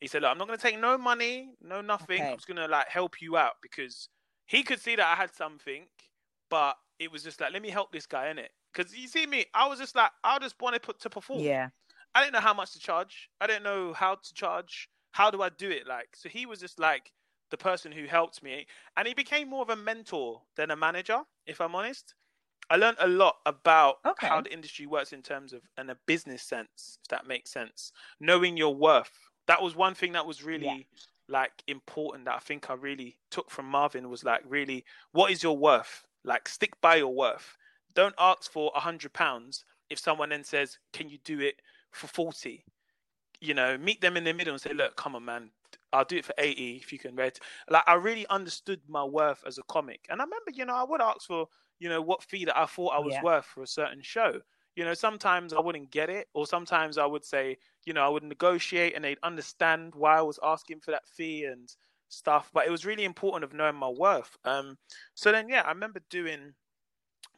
He said, Look, I'm not going to take no money, no nothing. Okay. I'm just going to like help you out because he could see that I had something, but it was just like, let me help this guy in it. Because you see me, I was just like, I just wanted put to perform. Yeah. I didn't know how much to charge. I didn't know how to charge. How do I do it? Like, so he was just like the person who helped me, and he became more of a mentor than a manager. If I'm honest, I learned a lot about okay. how the industry works in terms of in a business sense, if that makes sense. Knowing your worth, that was one thing that was really yeah. like important that I think I really took from Marvin was like really what is your worth? Like stick by your worth. Don't ask for a hundred pounds if someone then says, Can you do it for forty? You know, meet them in the middle and say, Look, come on man, I'll do it for 80 if you can read. Like I really understood my worth as a comic. And I remember, you know, I would ask for, you know, what fee that I thought I was yeah. worth for a certain show you know, sometimes I wouldn't get it, or sometimes I would say, you know, I would negotiate and they'd understand why I was asking for that fee and stuff. But it was really important of knowing my worth. Um, so then, yeah, I remember doing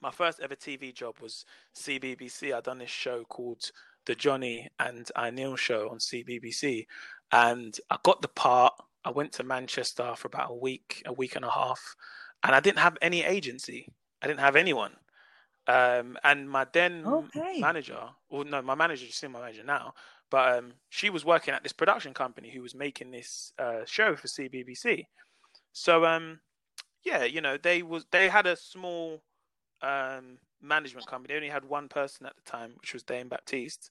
my first ever TV job was CBBC. I'd done this show called The Johnny and Inel Show on CBBC, and I got the part. I went to Manchester for about a week, a week and a half, and I didn't have any agency. I didn't have anyone. Um, and my then okay. manager, or no, my manager is still my manager now, but um, she was working at this production company who was making this uh, show for CBBC. So um, yeah, you know, they was they had a small um, management company. They only had one person at the time, which was Dame Baptiste,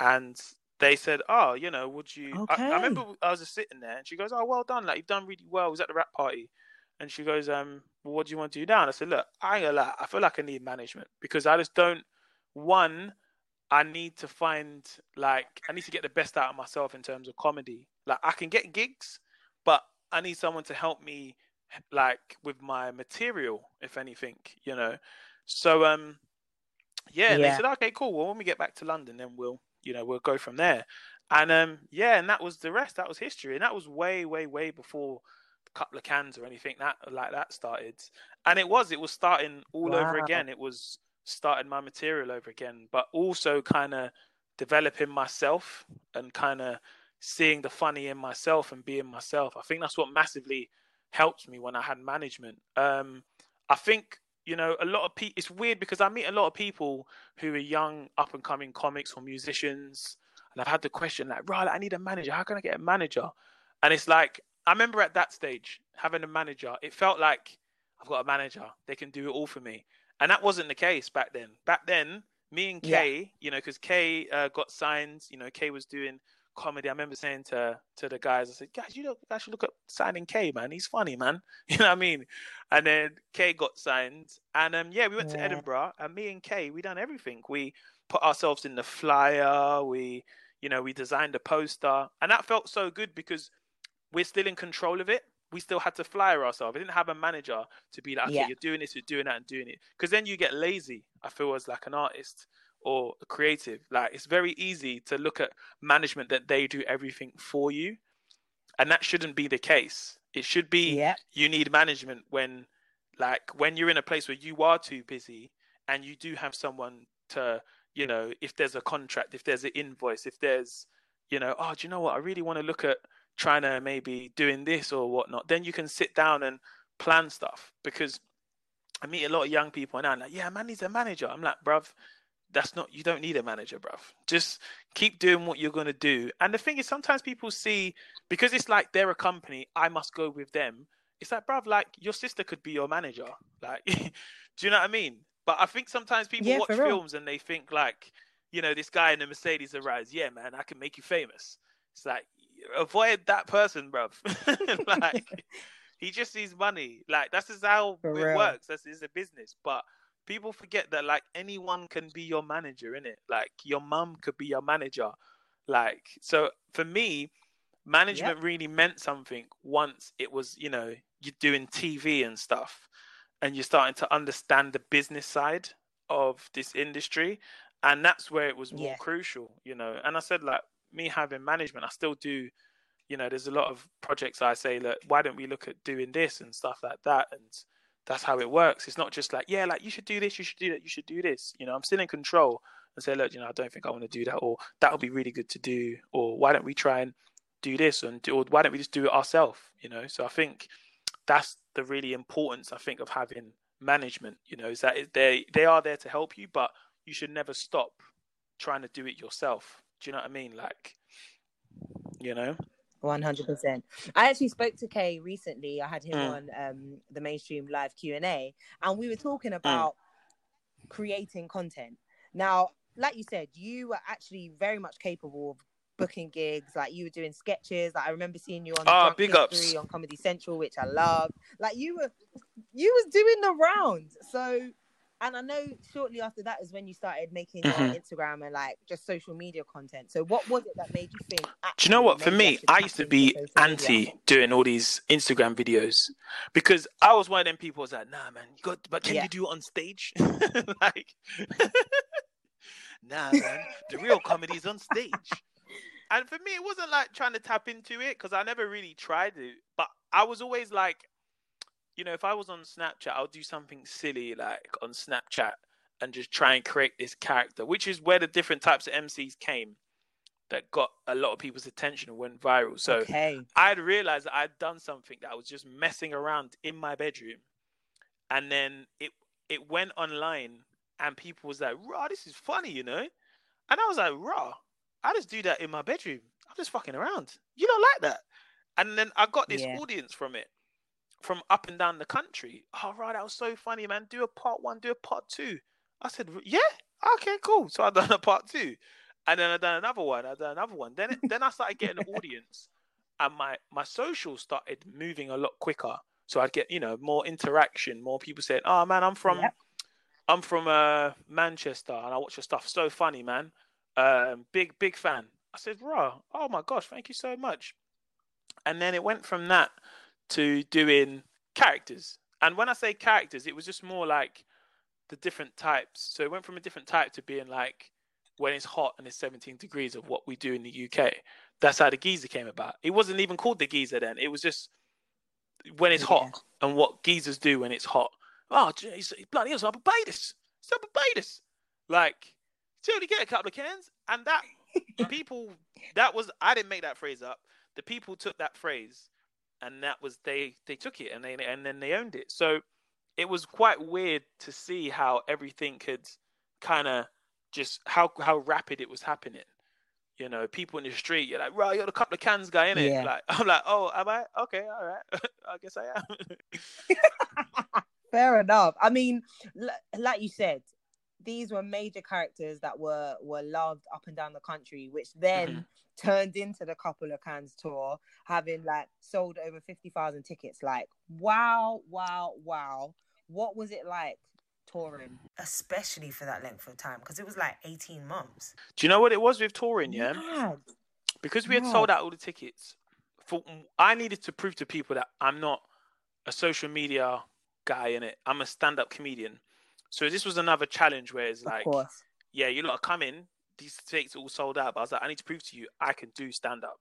and they said, "Oh, you know, would you?" Okay. I, I, remember I was just sitting there, and she goes, "Oh, well done! Like you've done really well." I was at the rap party, and she goes, um, well, what do you want to do now? And I said, look, I ain't lie. I feel like I need management because I just don't. One, I need to find like I need to get the best out of myself in terms of comedy. Like I can get gigs, but I need someone to help me like with my material, if anything, you know. So um, yeah, Yeah. they said, okay, cool. Well, when we get back to London, then we'll, you know, we'll go from there. And um, yeah, and that was the rest. That was history, and that was way, way, way before a couple of cans or anything that like that started. And it was, it was starting all over again. It was starting my material over again, but also kind of developing myself and kind of seeing the funny in myself and being myself. I think that's what massively helped me when I had management. Um, I think you know a lot of people. It's weird because I meet a lot of people who are young, up and coming comics or musicians, and I've had the question like, "Right, I need a manager. How can I get a manager?" And it's like I remember at that stage having a manager. It felt like I've got a manager. They can do it all for me, and that wasn't the case back then. Back then, me and Yeah. You know, because Kay uh, got signed. You know, Kay was doing comedy. I remember saying to to the guys, I said, guys, you know, you guys should look at signing K, man. He's funny, man. [LAUGHS] You know what I mean? And then Kay got signed, and um, yeah, we went to Edinburgh, and me and Kay, we done everything. We put ourselves in the flyer. We, you know, we designed a poster, and that felt so good because we're still in control of it. We still had to flyer ourselves. We didn't have a manager to be like, okay, Yeah. you're doing this, you're doing that, and doing it. Because then you get lazy. I feel as like an artist or a creative. Like it's very easy to look at management that they do everything for you, and that shouldn't be the case. It should be Yeah. you need management when, like, when you're in a place where you are too busy and you do have someone to, you know, if there's a contract, if there's an invoice, if there's, you know, oh, do you know what? I really want to look at trying to maybe doing this or whatnot. Then you can sit down and plan stuff because I meet a lot of young people and I'm like, yeah, man needs a manager. I'm like, bruv, that's not you don't need a manager, bruv. Just keep doing what you're gonna do. And the thing is sometimes people see because it's like they're a company, I must go with them. It's like, bruv, like your sister could be your manager. [LAUGHS] Like do you know what I mean? But I think sometimes people Yeah, watch films and they think like, you know, this guy in the Mercedes arrives, yeah, man, I can make you famous. It's like avoid that person, bruv. [LAUGHS] [LAUGHS] like he just needs money. Like that's just how For it real. works. That's it's a business. But people forget that like anyone can be your manager, innit? Like your mum could be your manager. Like so for me, management really meant something once it was, you know, you're doing TV and stuff and you're starting to understand the business side of this industry. And that's where it was more Yeah. crucial, you know. And I said like me having management, I still do you know, there's a lot of projects I say, look, why don't we look at doing this and stuff like that? And that's how it works. It's not just like, yeah, like you should do this, you should do that, you should do this. You know, I'm still in control and say, look, you know, I don't think I want to do that, or that would be really good to do, or why don't we try and do this, and do, or why don't we just do it ourselves? You know, so I think that's the really importance I think of having management. You know, is that they they are there to help you, but you should never stop trying to do it yourself. Do you know what I mean? Like, you know. One hundred percent. I actually spoke to Kay recently. I had him Mm. on um, the mainstream live Q and A, and we were Mm. talking about creating content. Now, like you said, you were actually very much capable of booking gigs. Like you were doing sketches. Like I remember seeing you on Ah, Drunk big ups. on Comedy Central, which I loved. Like you were, you was doing the rounds. So, and I know shortly after that is when you started making Mhm. Instagram and like just social media content. So, what was it that made you think? Do you know what? For me, I used to be social media"? anti doing all these Instagram videos because I was one of them people who's like, nah, man, you got, but can Yeah. you do it on stage? [LAUGHS] like, [LAUGHS] nah, man, the real comedy is on stage. And for me, it wasn't like trying to tap into it because I never really tried it. But I was always like, you know, if I was on Snapchat, I'll do something silly like on Snapchat and just try and create this character, which is where the different types of MCs came that got a lot of people's attention and went viral. So okay, I'd realized that I'd done something that I was just messing around in my bedroom, and then it it went online, and people was like, "Raw, this is funny," you know, and I was like, "Raw, I just do that in my bedroom. I'm just fucking around. You don't like that?" And then I got this Yeah. audience from it, from up and down the country. Oh, right, that was so funny, man. Do a part one, do a part two. I said, "Yeah, okay, cool." So I done a part two, and then I done another one. I done another one. Then then I started getting an [LAUGHS] audience and my my social started moving a lot quicker. So I'd get you know more interaction, more people saying, "Oh man, I'm from Yep. I'm from uh, Manchester, and I watch your stuff. So funny, man. Um, big big fan." I said, "Raw, oh my gosh, thank you so much." And then it went from that to doing characters. And when I say characters, it was just more like the different types. So it went from a different type to being like when it's hot and it's 17 degrees of what we do in the UK. That's how the geezer came about. It wasn't even called the geezer then. It was just when it's hot and what geezers do when it's hot. Oh, geez, bloody hell, it's Barbados. It's Barbados. Like, you only get a couple of cans. And that, [LAUGHS] people, that was, I didn't make that phrase up. The people took that phrase and that was, they, they took it and they, and then they owned it. So it was quite weird to see how everything could kind of just, how, how rapid it was happening you know, people in the street, you're like, right, you're the couple of cans guy, innit? Yeah. Like, [LAUGHS] I'm like, oh, am I? Okay, all right. [LAUGHS] I guess I am. [LAUGHS] Fair enough. I mean, l- like you said, these were major characters that were were loved up and down the country, which then mm-hmm. turned into the couple of cans tour, having like sold over fifty thousand tickets. Like, wow, wow, wow. What was it like touring, especially for that length of time, because it was like 18 months. Do you know what it was with touring? Yeah, yeah. because we had yeah. sold out all the tickets. For I needed to prove to people that I'm not a social media guy in it. I'm a stand-up comedian. So this was another challenge where it's like, yeah, you lot are coming. These tickets all sold out, but I was like, I need to prove to you I can do stand-up.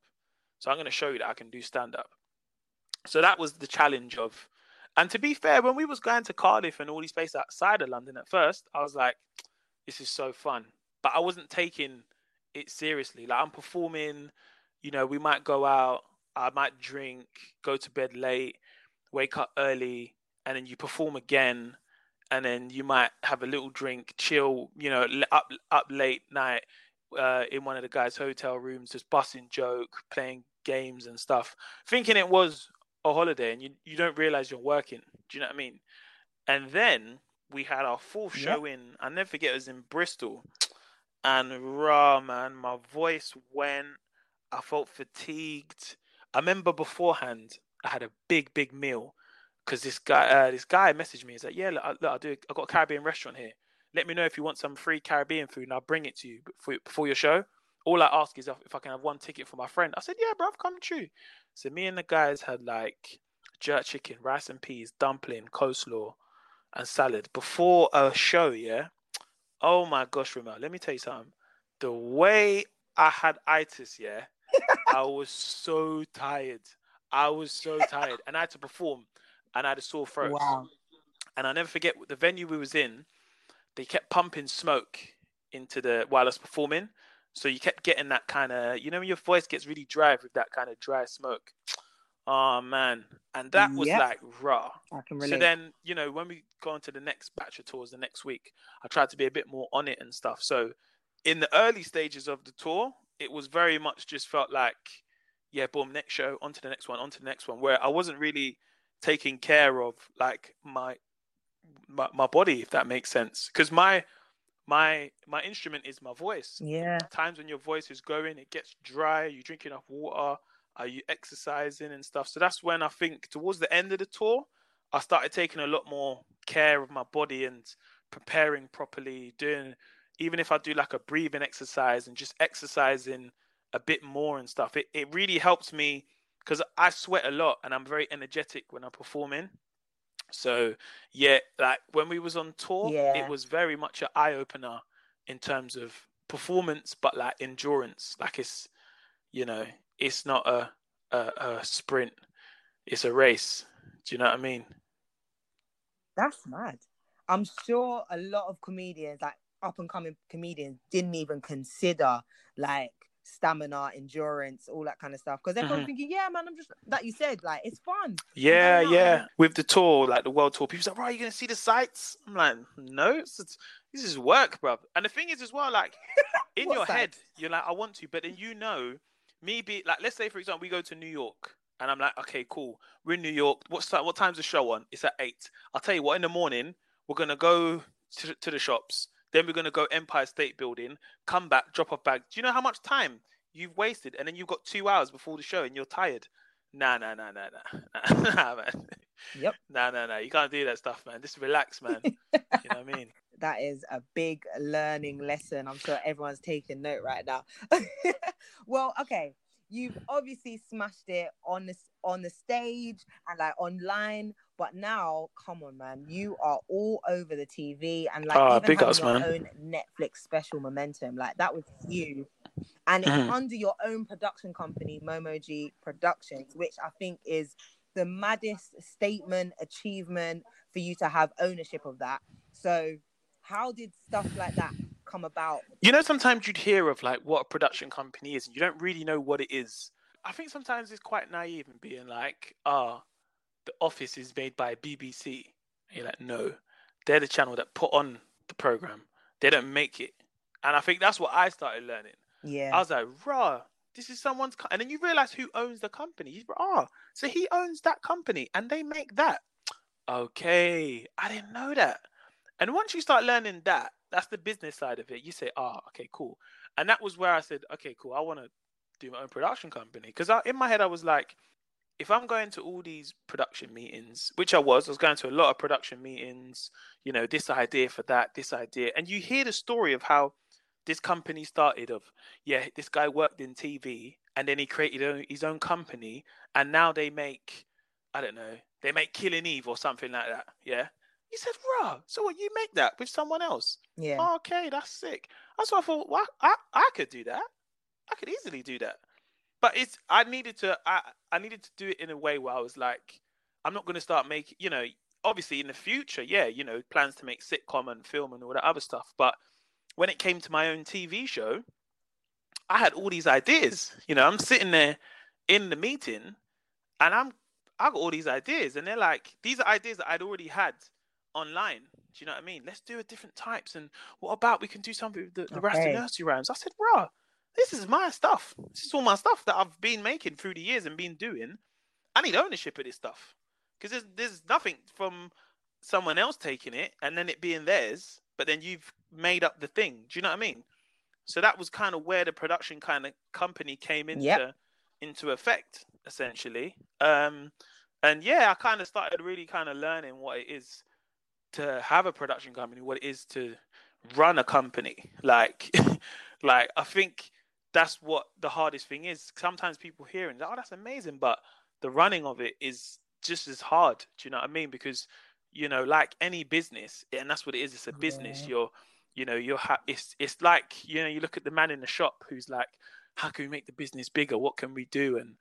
So I'm going to show you that I can do stand-up. So that was the challenge of and to be fair, when we was going to Cardiff and all these places outside of London at first, I was like, this is so fun. But I wasn't taking it seriously. Like I'm performing, you know, we might go out, I might drink, go to bed late, wake up early, and then you perform again, and then you might have a little drink, chill, you know, up up late night uh, in one of the guys' hotel rooms, just busting joke, playing games and stuff, thinking it was a holiday and you, you don't realize you're working. Do you know what I mean? And then we had our fourth yep. show in, I never forget, it was in Bristol. And raw, man, my voice went. I felt fatigued. I remember beforehand, I had a big, big meal because this guy, uh, this guy messaged me. He's like, "Yeah, look, look, I do. I got a Caribbean restaurant here. Let me know if you want some free Caribbean food, and I'll bring it to you before, before your show." All I ask is if I can have one ticket for my friend. I said, "Yeah, bro, I've come true." So me and the guys had like jerk chicken, rice and peas, dumpling, coleslaw, and salad before a show. Yeah. Oh my gosh, Remel, let me tell you something. The way I had itis, yeah, [LAUGHS] I was so tired. I was so tired, and I had to perform, and I had a sore throat. Wow. And I never forget the venue we was in. They kept pumping smoke into the while I was performing. So you kept getting that kind of, you know, when your voice gets really dry with that kind of dry smoke. Oh man, and that was yep. like raw. So then, you know, when we go on to the next batch of tours the next week, I tried to be a bit more on it and stuff. So in the early stages of the tour, it was very much just felt like, yeah, boom, next show, on to the next one, on to the next one, where I wasn't really taking care of like my my, my body, if that makes sense. Because my my my instrument is my voice. Yeah. Times when your voice is going, it gets dry. You drink enough water. Are you exercising and stuff? So that's when I think towards the end of the tour, I started taking a lot more care of my body and preparing properly. Doing even if I do like a breathing exercise and just exercising a bit more and stuff. It it really helps me because I sweat a lot and I'm very energetic when I'm performing. So yeah, like when we was on tour, yeah. it was very much an eye opener in terms of performance, but like endurance. Like it's, you know, it's not a, a, a sprint; it's a race. Do you know what I mean? That's mad. I'm sure a lot of comedians, like up and coming comedians, didn't even consider like stamina, endurance, all that kind of stuff. Because everyone's mm-hmm. thinking, yeah, man, I'm just like you said, like it's fun. Yeah, yeah. With the tour, like the world tour, people say, right, you're gonna see the sights. I'm like, no, it's, it's, this is work, bro. And the thing is, as well, like [LAUGHS] in your head, you're like, I want to, but then you know, me be like, let's say for example, we go to New York. And I'm like, okay, cool. We're in New York. What's that? What time's the show on? It's at eight. I'll tell you what. In the morning, we're gonna go to, to the shops then we're going to go Empire State Building, come back, drop off bag. Do you know how much time you've wasted? And then you've got two hours before the show and you're tired. Nah, nah, nah, nah, nah, [LAUGHS] nah, man. Yep. [LAUGHS] Nah, nah, nah. You can't do that stuff, man. Just relax, man. [LAUGHS] you know what I mean? That is a big learning lesson. I'm sure everyone's taking note right now. well, okay. You've obviously smashed it on the on the stage and like online But now, come on, man, you are all over the TV and like Ah, even big having ups, your man. own Netflix special momentum. Like that was you. And it's Mhm. under your own production company, Momo G Productions, which I think is the maddest statement, achievement for you to have ownership of that. So, how did stuff like that come about? You know, sometimes you'd hear of like what a production company is, and you don't really know what it is. I think sometimes it's quite naive and being like, ah, the office is made by BBC. And you're like, no, they're the channel that put on the program. They don't make it. And I think that's what I started learning. Yeah. I was like, rah, this is someone's, co-. and then you realize who owns the company. You ah, so he owns that company, and they make that. Okay, I didn't know that. And once you start learning that, that's the business side of it. You say, ah, okay, cool. And that was where I said, okay, cool. I want to do my own production company because in my head I was like, if I'm going to all these production meetings, which I was, I was going to a lot of production meetings. You know, this idea for that, this idea, and you hear the story of how this company started. Of yeah, this guy worked in TV and then he created his own company, and now they make, I don't know, they make Killing Eve or something like that. Yeah. He said, "Raw." So what? You make that with someone else? yeah. Oh, okay, that's sick. That's what I thought. Well, I, I could do that. I could easily do that. But it's I needed to I, I needed to do it in a way where I was like, I'm not gonna start making you know, obviously in the future, yeah, you know, plans to make sitcom and film and all that other stuff. But when it came to my own TV show, I had all these ideas. You know, I'm sitting there in the meeting and I'm I got all these ideas and they're like, these are ideas that I'd already had online. Do you know what I mean? Let's do a different types and what about we can do something with the, the rest Okay. of nursery rhymes? I said, bruh, this is my stuff. This is all my stuff that I've been making through the years and been doing. I need ownership of this stuff. Because there's there's nothing from someone else taking it and then it being theirs, but then you've made up the thing. Do you know what I mean? So that was kind of where the production kind of company came into Yep. into effect, essentially. Um, and yeah, I kind of started really kind of learning what it is to have a production company, what it is to run a company. Like, [LAUGHS] like I think that's what the hardest thing is. Sometimes people hear and oh, that's amazing, but the running of it is just as hard. Do you know what I mean? Because you know, like any business, and that's what it is. It's a business. Yeah. You're, you know, you're. Ha- it's it's like you know, you look at the man in the shop who's like, how can we make the business bigger? What can we do? And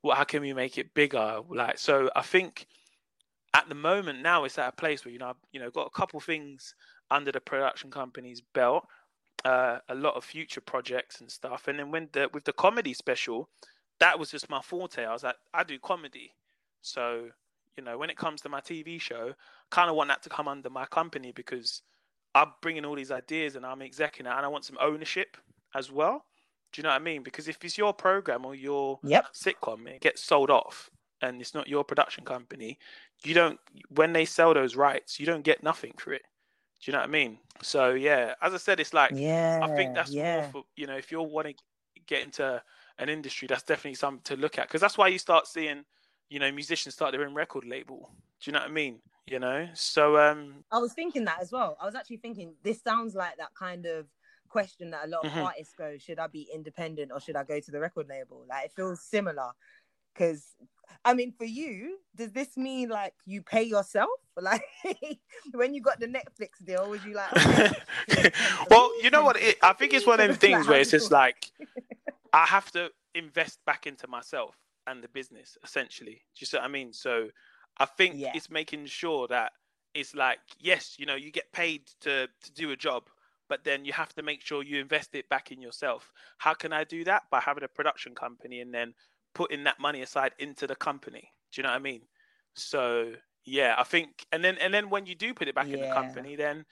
what? How can we make it bigger? Like, so I think at the moment now it's at a place where you know, I've, you know, got a couple things under the production company's belt, uh, a lot of future projects and stuff. And then when the with the comedy special, that was just my forte. I was like, I do comedy, so you know, when it comes to my TV show, kind of want that to come under my company because I'm bringing all these ideas and I'm executing it, and I want some ownership as well. Do you know what I mean? Because if it's your program or your Yep. sitcom, it gets sold off, and it's not your production company. You don't when they sell those rights, you don't get nothing for it. Do you know what I mean? So yeah, as I said, it's like Yeah. I think that's yeah. more for you know if you want to get into an industry, that's definitely something to look at because that's why you start seeing you know musicians start their own record label. Do you know what I mean? You know, so um, I was thinking that as well. I was actually thinking this sounds like that kind of question that a lot of Mhm. artists go: Should I be independent or should I go to the record label? Like it feels similar. Because I mean, for you, does this mean like you pay yourself? [LAUGHS] Like when you got the Netflix deal, was you like? okay, [LAUGHS] [LAUGHS] well, you know what? It, I think it's one of them things where it's just like I have to invest back into myself and the business, essentially. Do you see what I mean? So I think Yeah. it's making sure that it's like, yes, you know, you get paid to to do a job, but then you have to make sure you invest it back in yourself. How can I do that? By having a production company and then putting that money aside into the company. Do you know what I mean? So yeah, I think, and then and then when you do put it back in the company, then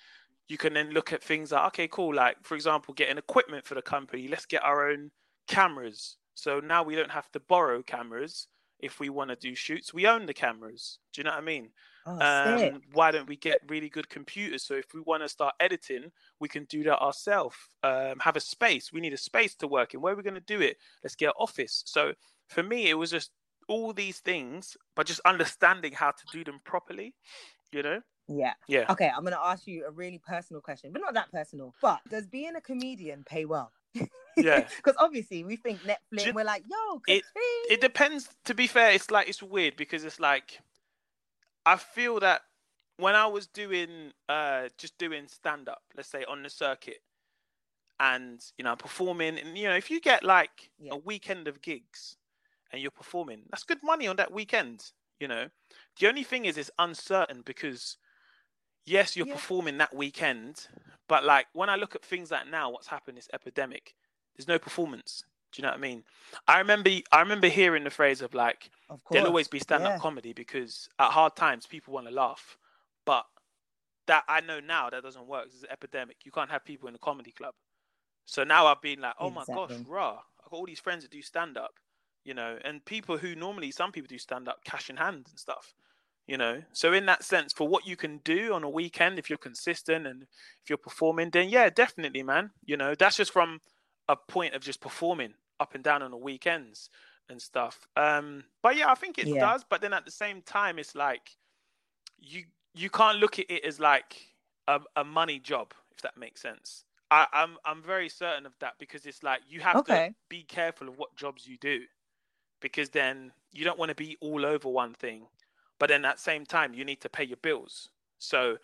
you can then look at things like, okay, cool. Like for example, getting equipment for the company. Let's get our own cameras. So now we don't have to borrow cameras if we want to do shoots. We own the cameras. Do you know what I mean? Oh, um, why don't we get really good computers? So if we want to start editing, we can do that ourselves. Um, have a space. We need a space to work in. Where are we going to do it? Let's get an office. So for me, it was just all these things, but just understanding how to do them properly. You know? Yeah. Yeah. Okay, I'm gonna ask you a really personal question, but not that personal. But does being a comedian pay well? Yeah. [LAUGHS] Because obviously we think Netflix, we're like, yo, it- It depends. To be fair, it's like it's weird because it's like I feel that when I was doing uh just doing stand up, let's say on the circuit, and you know performing, and you know if you get like Yeah. a weekend of gigs and you're performing, that's good money on that weekend. You know, the only thing is it's uncertain because yes, you're Yeah. performing that weekend, but like when I look at things like now, what's happened is epidemic. There's no performance. Do you know what I mean? I remember I remember hearing the phrase of like Of there'll always be stand up yeah. comedy because at hard times people want to laugh. But that I know now that doesn't work. It's an epidemic. You can't have people in a comedy club. So now I've been like, oh my gosh, Exactly. rah. I've got all these friends that do stand up, you know, and people who normally some people do stand up cash in hand and stuff. You know, so in that sense, for what you can do on a weekend, if you're consistent and if you're performing, then yeah, definitely, man. You know, that's just from a point of just performing up and down on the weekends and stuff. Um, but yeah, I think it Yeah. does. But then at the same time, it's like you you can't look at it as like a, a money job, if that makes sense. I, I'm I'm very certain of that because it's like you have to be careful of what jobs you do, because then you don't want to be all over one thing, but then at the same time you need to pay your bills. So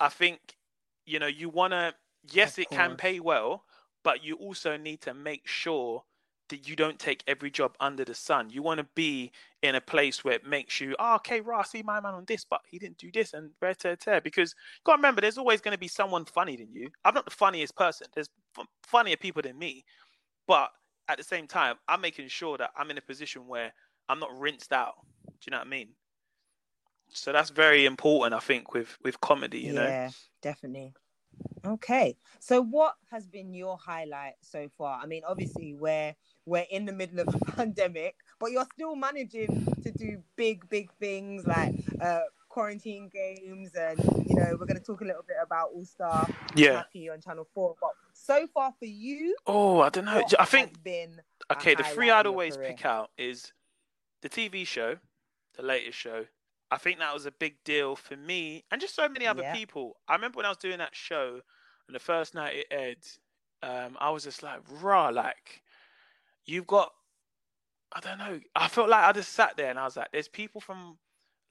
I think you know you want to yes it can pay well, but you also need to make sure that you don't take every job under the sun. You want to be in a place where it makes you, oh, okay, I see my man on this, but he didn't do this and rare tear tear. Because got to remember, there's always going to be someone funny than you. I'm not the funniest person. There's f- funnier people than me, but at the same time, I'm making sure that I'm in a position where I'm not rinsed out. Do you know what I mean? So that's very important, I think, with with comedy. You know, yeah, definitely. Okay, so what has been your highlight so far? I mean, obviously we're we're in the middle of a [LAUGHS] pandemic, but you're still managing to do big, big things like uh, quarantine games, and you know we're going to talk a little bit about All Star yeah. Happy on Channel Four. But so far for you, Oh, I don't know. I think been okay, the three I'd always pick out is the TV show, the Lateish show. I think that was a big deal for me and just so many other Yeah. people. I remember when I was doing that show and the first night it aired, um, I was just like, raw, like, you've got, I don't know, I felt like I just sat there and I was like, there's people from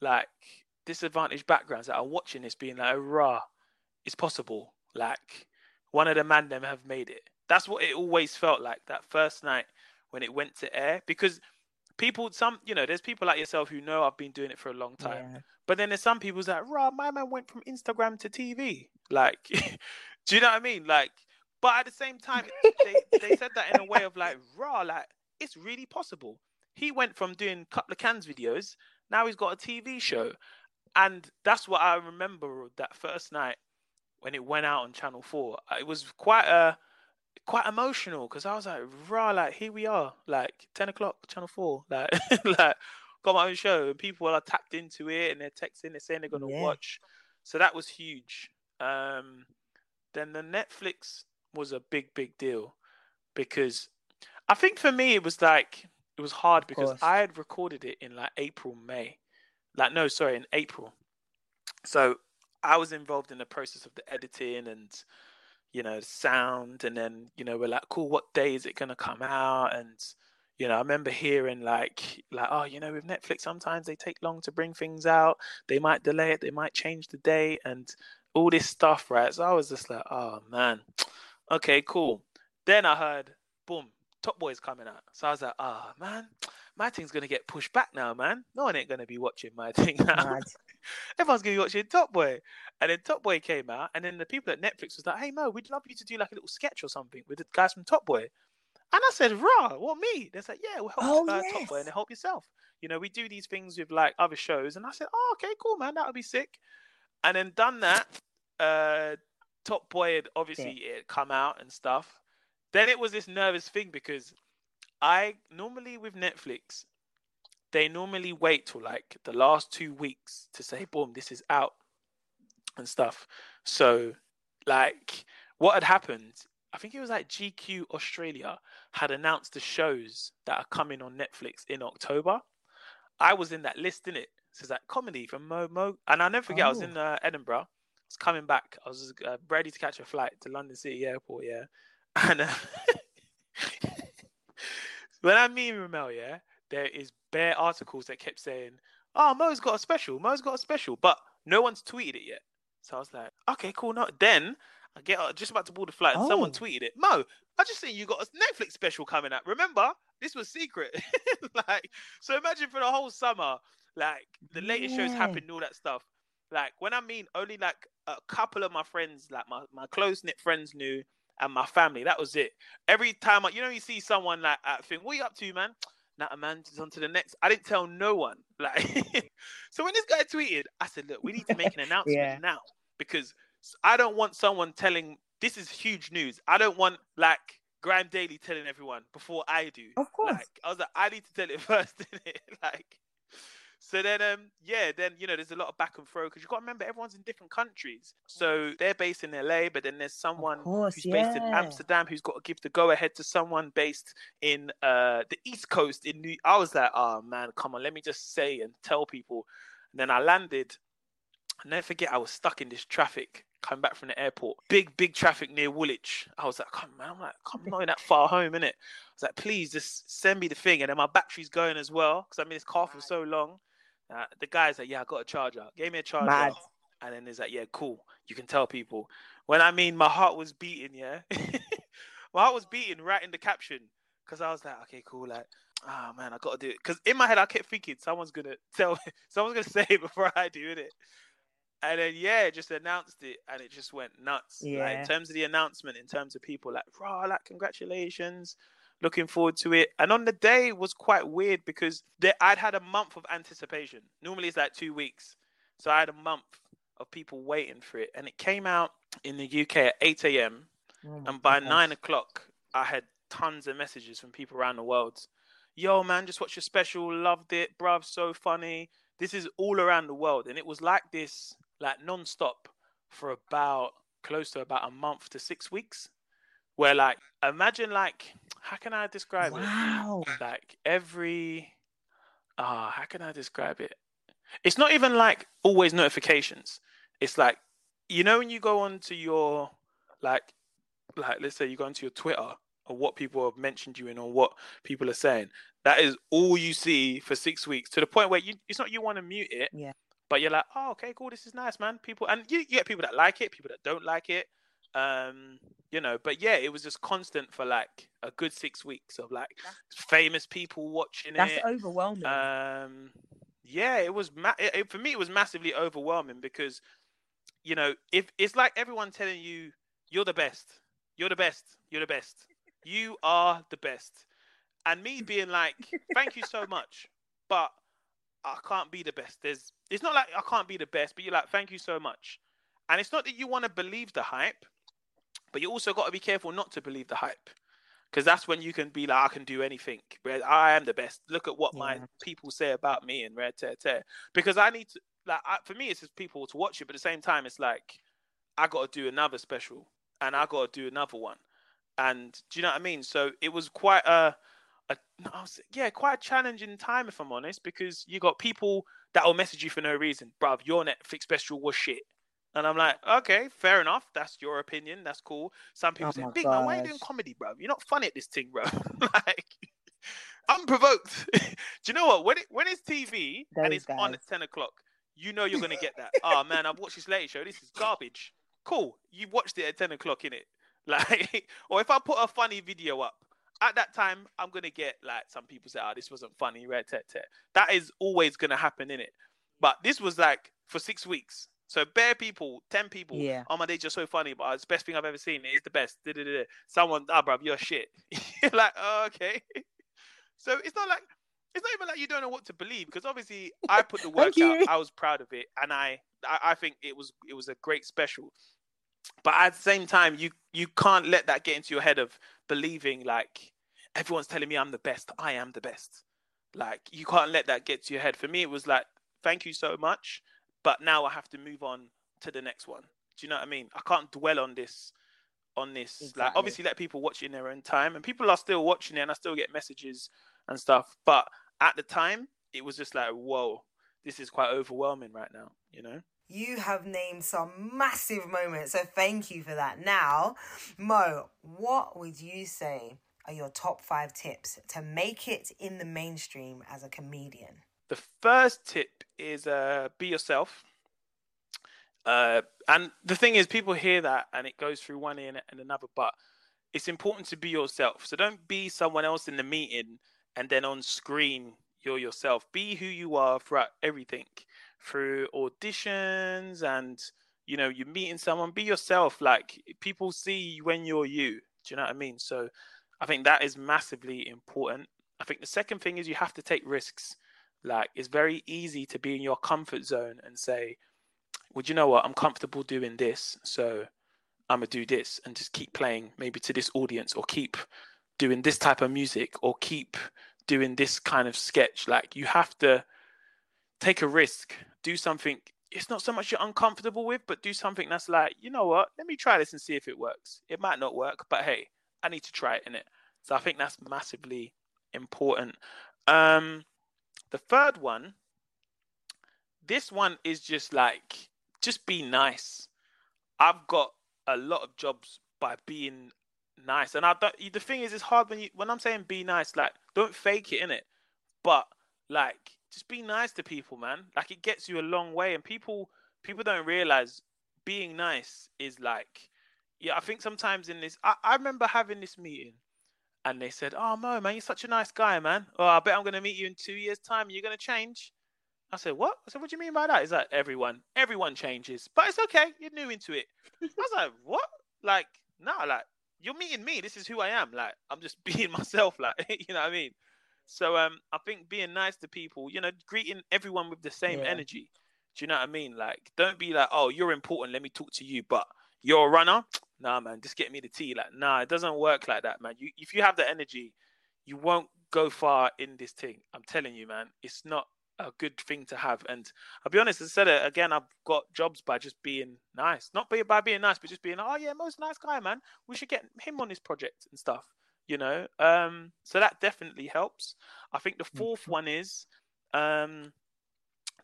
like disadvantaged backgrounds that are watching this being like, raw, it's possible. Like, one of the man them have made it. That's what it always felt like that first night when it went to air. Because people some you know there's people like yourself who know I've been doing it for a long time. Yeah. but then there's some people like raw my man went from Instagram to TV like [LAUGHS] do you know what I mean? Like but at the same time they, they said that in a way of like raw like it's really possible. He went from doing couple of cans videos. Now he's got a TV show and that's what I remember that first night when it went out on Channel Four. Uh, It was quite a quite emotional because I was like, rah, like here we are, like ten o'clock, Channel Four, [LAUGHS] like like got my own show, and people are tapped into it and they're texting, they're saying they're gonna Yeah. watch. So that was huge. Um, then the Netflix was a big, big deal because I think for me it was like it was hard because. I had recorded it in like April, May, like no, sorry, in April. So I was involved in the process of the editing and you know sound, and then you know we're like, cool, what day is it gonna come out? And you know, I remember hearing like like oh, you know, with Netflix sometimes they take long to bring things out. They might delay it, they might change the date, and all this stuff, right? So I was just like, oh man, okay, cool. Then I heard, boom, Top Boy's coming out. So I was like, oh man, my thing's gonna get pushed back now, man. No one ain't gonna be watching my [LAUGHS] thing now. [LAUGHS] Everyone's gonna be watching Top Boy. And then Top Boy came out, and then the people at Netflix was like, "Hey Mo, we'd love you to do like a little sketch or something with the guys from Top Boy." And I said, "Rah, what me?" They said, "Yeah, we'll help Oh, uh, Top Boy yes. and help yourself." You know, we do these things with like other shows, and I said, "Oh, okay, cool, man, that would be sick." And then done that. Uh, Top Boy had obviously it had come out and stuff. Then it was this nervous thing because I normally with Netflix, they normally wait till like the last two weeks to say, boom, this is out and stuff. So, like, what had happened, I think it was like GQ Australia had announced the shows that are coming on Netflix in October. I was in that list, in it. So it's like comedy from Mo Mo. And I'll never forget, I was Oh. in uh, Edinburgh. I was coming back. I was uh, ready to catch a flight to London City Airport, yeah. [LAUGHS] And uh, when I mean Remel, yeah, there is bare articles that kept saying, oh, Mo's got a special. Mo's got a special, but no one's tweeted it yet. So I was like, okay, cool. No, then I get uh, just about to board the flight, and oh. someone tweeted it. Mo, I just think you got a Netflix special coming out. Remember, this was secret. [LAUGHS] like, so imagine for the whole summer, like the Lateish yeah. shows happened, all that stuff. Like when I mean only like a couple of my friends, like my, my close knit friends knew, and my family. That was it. Every time, I, you know, you see someone like I think, "What are you up to, man?" Nah, man, just on to the next. I didn't tell no one. [LAUGHS] Like, so when this guy tweeted, I said, "Look, we need to make an [LAUGHS] announcement yeah. now because I don't want someone telling this is huge news. I don't want like Graham Daly telling everyone before I do. Of course. Like, I was like, I need to tell it [LAUGHS] first, like, so then, um, yeah, then you know, there's a lot of back and forth because you got to remember everyone's in different countries. So they're based in LA, but then there's someone course, who's yeah. based in Amsterdam who's got to give the go ahead to someone based in uh the East Coast in New. I was like, oh man, come on, let me just say and tell people. And then I landed. I never forget, I was stuck in this traffic coming back from the airport. Big, big traffic near Woolwich. I was like, come man, I'm like, I'm [LAUGHS] not that far home, innit? I was like, please just send me the thing. And then my battery's going as well. Because I mean, this car for so long. Uh, the guy's like, yeah, I got a charger. Gave me a charger. Mad. And then he's like, yeah, cool. You can tell people. When I mean my heart was beating, yeah. [LAUGHS] my heart was beating right in the caption. Because I was like, okay, cool. Like, oh man, I got to do it. Because in my head, I kept thinking someone's going to tell me, [LAUGHS] someone's going to say it before I do it. And then, yeah, just announced it and it just went nuts. Yeah. Like, in terms of the announcement, in terms of people, like, raw, like, congratulations looking forward to it. And on the day was quite weird because there, I'd had a month of anticipation. Normally it's like two weeks, so I had a month of people waiting for it, and it came out in the UK at 8 a.m. Oh and by goodness. nine o'clock, I had tons of messages from people around the world. Yo, man, just watched your special, loved it, bruv, so funny. This is all around the world, and it was like this, like non-stop, for about close to about a month to six weeks where like imagine like how can I describe wow. it? Like every ah, uh, how can I describe it? It's not even like always notifications. It's like you know when you go onto your like like let's say you go onto your Twitter or what people have mentioned you in or what people are saying. That is all you see for six weeks to the point where you it's not you want to mute it. Yeah. But you're like, oh, okay, cool. This is nice, man. People, and you, you get people that like it, people that don't like it. Um, you know, but yeah, it was just constant for like a good six weeks of like famous people watching that's it. That's overwhelming. Um, yeah, it was ma- it, it, for me. It was massively overwhelming because, you know, if it's like everyone telling you you're the best, you're the best, you're the best, you are the best, and me [LAUGHS] being like, thank you so much, but I can't be the best. There's, it's not like I can't be the best, but you're like, thank you so much, and it's not that you want to believe the hype but you also got to be careful not to believe the hype. Because that's when you can be like, I can do anything. I am the best. Look at what yeah. my people say about me and red tear tear. Because I need to, like, I, for me, it's just people to watch it. But at the same time, it's like, I got to do another special and I got to do another one. And do you know what I mean? So it was quite a, a was, yeah, quite a challenging time, if I'm honest, because you got people that will message you for no reason. Bruv, your Netflix special was shit. And I'm like, okay, fair enough. That's your opinion. That's cool. Some people oh say, Big man, why are you doing comedy, bro? You're not funny at this thing, bro. [LAUGHS] like, unprovoked. [LAUGHS] Do you know what? When it when it's TV Those and it's guys. on at ten o'clock, you know you're gonna get that. [LAUGHS] oh man, I've watched this late show. This is garbage. Cool. You watched it at ten o'clock, in it. Like, or if I put a funny video up, at that time, I'm gonna get like some people say, "Oh, this wasn't funny." Red tet tet. That is always gonna happen in it. But this was like for six weeks. So bare people, ten people. Yeah. Oh my, they're just so funny, but it's the best thing I've ever seen. It's the best. Da-da-da-da. Someone, ah, bro, you're shit. you're [LAUGHS] like, oh, okay. [LAUGHS] So it's not like it's not even like you don't know what to believe because obviously I put the [LAUGHS] work out. I was proud of it, and I, I, I think it was it was a great special. But at the same time, you you can't let that get into your head of believing like everyone's telling me I'm the best. I am the best. Like you can't let that get to your head. For me, it was like, thank you so much but now I have to move on to the next one. Do you know what I mean? I can't dwell on this on this. Exactly. Like obviously let people watch it in their own time and people are still watching it and I still get messages and stuff. But at the time it was just like, whoa, this is quite overwhelming right now, you know? You have named some massive moments, so thank you for that. Now, Mo, what would you say are your top five tips to make it in the mainstream as a comedian? The first tip is uh, be yourself. Uh, and the thing is, people hear that and it goes through one ear and another, but it's important to be yourself. So don't be someone else in the meeting and then on screen you're yourself. Be who you are throughout everything, through auditions and you know you're meeting someone. Be yourself. Like people see when you're you. Do you know what I mean? So I think that is massively important. I think the second thing is you have to take risks. Like it's very easy to be in your comfort zone and say, "Would you know what? I'm comfortable doing this, so I'm gonna do this," and just keep playing maybe to this audience, or keep doing this type of music, or keep doing this kind of sketch. Like you have to take a risk, do something. It's not so much you're uncomfortable with, but do something that's like, you know what? Let me try this and see if it works. It might not work, but hey, I need to try it in it. So I think that's massively important. Um, the third one, this one is just like, just be nice. I've got a lot of jobs by being nice, and I don't. The thing is, it's hard when you when I'm saying be nice. Like, don't fake it in it, but like, just be nice to people, man. Like, it gets you a long way, and people people don't realize being nice is like, yeah. I think sometimes in this, I, I remember having this meeting and they said, "Oh Mo, man, you're such a nice guy, man. Oh, I bet I'm gonna meet you in two years' time. You're gonna change." I said, "What?" I said, "What do you mean by that?" Is that everyone? Everyone changes, but it's okay. You're new into it. I was like, "What?" Like, no, like you're meeting me. This is who I am. Like, I'm just [LAUGHS] being myself. [LAUGHS] Like, you know what I mean? So, um, I think being nice to people, you know, greeting everyone with the same yeah. energy. Do you know what I mean? Like, don't be like, "Oh, you're important. Let me talk to you," but you're a runner nah, man, just get me the tea. Like, nah, it doesn't work like that, man. You, if you have the energy, you won't go far in this thing. I'm telling you, man, it's not a good thing to have. And I'll be honest, I said it again. I've got jobs by just being nice, not by, by being nice, but just being, oh yeah, most nice guy, man. We should get him on this project and stuff. You know, um, so that definitely helps. I think the 4th mm-hmm. one is um,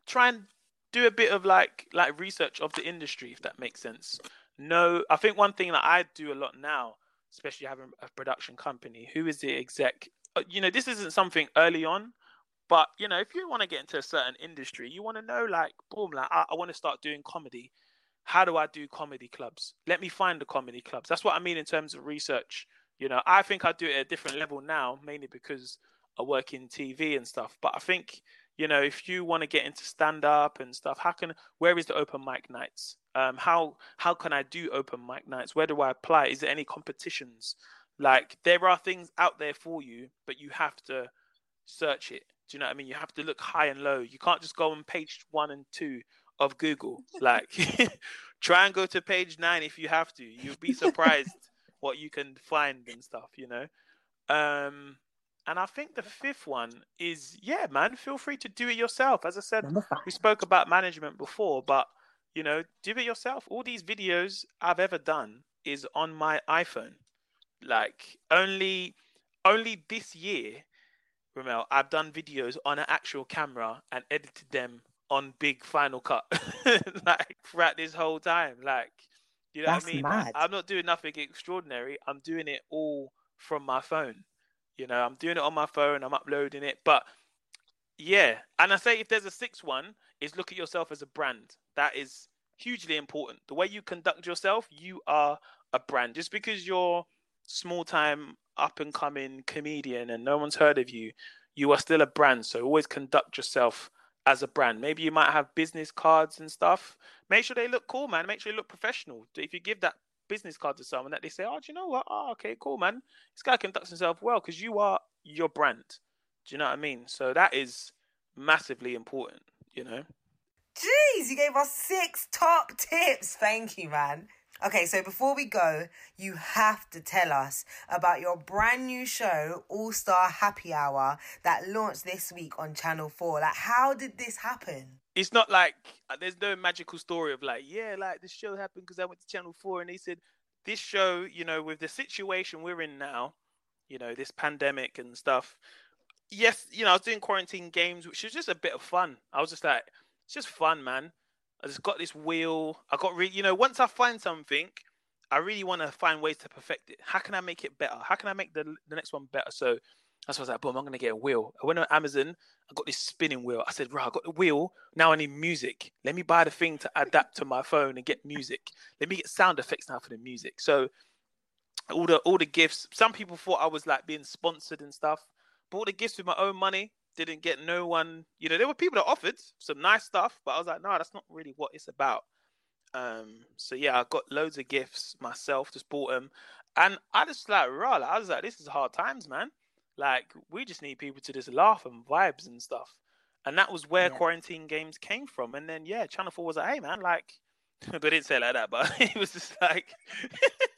try and do a bit of like like research of the industry, if that makes sense know. I think one thing that I do a lot now, especially having a production company, who is the exec? Uh, you know, this isn't something early on, but you know, if you want to get into a certain industry, you want to know, like, boom, like I, I want to start doing comedy. How do I do comedy clubs? Let me find the comedy clubs. That's what I mean in terms of research. You know, I think I do it at a different level now, mainly because I work in TV and stuff. But I think you know, if you want to get into stand up and stuff, how can where is the open mic nights? Um, how how can I do open mic nights? Where do I apply? Is there any competitions? Like there are things out there for you, but you have to search it. Do you know what I mean? You have to look high and low. You can't just go on page one and two of Google. Like [LAUGHS] try and go to page nine if you have to. You'll be surprised [LAUGHS] what you can find and stuff, you know. Um and I think the fifth one is yeah, man, feel free to do it yourself. As I said, we spoke about management before, but you know, do it yourself. All these videos I've ever done is on my iPhone. Like only only this year, Remel, I've done videos on an actual camera and edited them on big Final Cut. [LAUGHS] like throughout this whole time. Like you know That's what I mean? Mad. I'm not doing nothing extraordinary. I'm doing it all from my phone. You know, I'm doing it on my phone, I'm uploading it. But yeah, and I say if there's a sixth one, is look at yourself as a brand. That is hugely important. The way you conduct yourself, you are a brand. Just because you're small time up and coming comedian and no one's heard of you, you are still a brand. So always conduct yourself as a brand. Maybe you might have business cards and stuff. Make sure they look cool, man. Make sure they look professional. If you give that business card to someone that they say, oh, do you know what? Oh, okay, cool, man. This guy conducts himself well because you are your brand. Do you know what I mean? So that is massively important, you know? Jeez, you gave us six top tips. Thank you, man. Okay, so before we go, you have to tell us about your brand new show, All Star Happy Hour, that launched this week on Channel 4. Like, how did this happen? it's not like uh, there's no magical story of like, yeah, like this show happened because I went to Channel 4 and they said, this show, you know, with the situation we're in now, you know, this pandemic and stuff. Yes, you know, I was doing quarantine games, which was just a bit of fun. I was just like, it's just fun, man. I just got this wheel. I got really, you know, once I find something, I really want to find ways to perfect it. How can I make it better? How can I make the the next one better? So That's why I was like, boom, I'm gonna get a wheel. I went on Amazon, I got this spinning wheel. I said, right, I got the wheel. Now I need music. Let me buy the thing to adapt to my phone and get music. Let me get sound effects now for the music. So all the all the gifts. Some people thought I was like being sponsored and stuff. Bought the gifts with my own money. Didn't get no one. You know, there were people that offered some nice stuff, but I was like, no, that's not really what it's about. Um, so yeah, I got loads of gifts myself. Just bought them, and I just like, raw. I was like, this is hard times, man. Like we just need people to just laugh and vibes and stuff. And that was where Yeah. quarantine games came from. And then yeah, Channel Four was like, hey man, like [LAUGHS] they didn't say it like that, but [LAUGHS] it was just like [LAUGHS]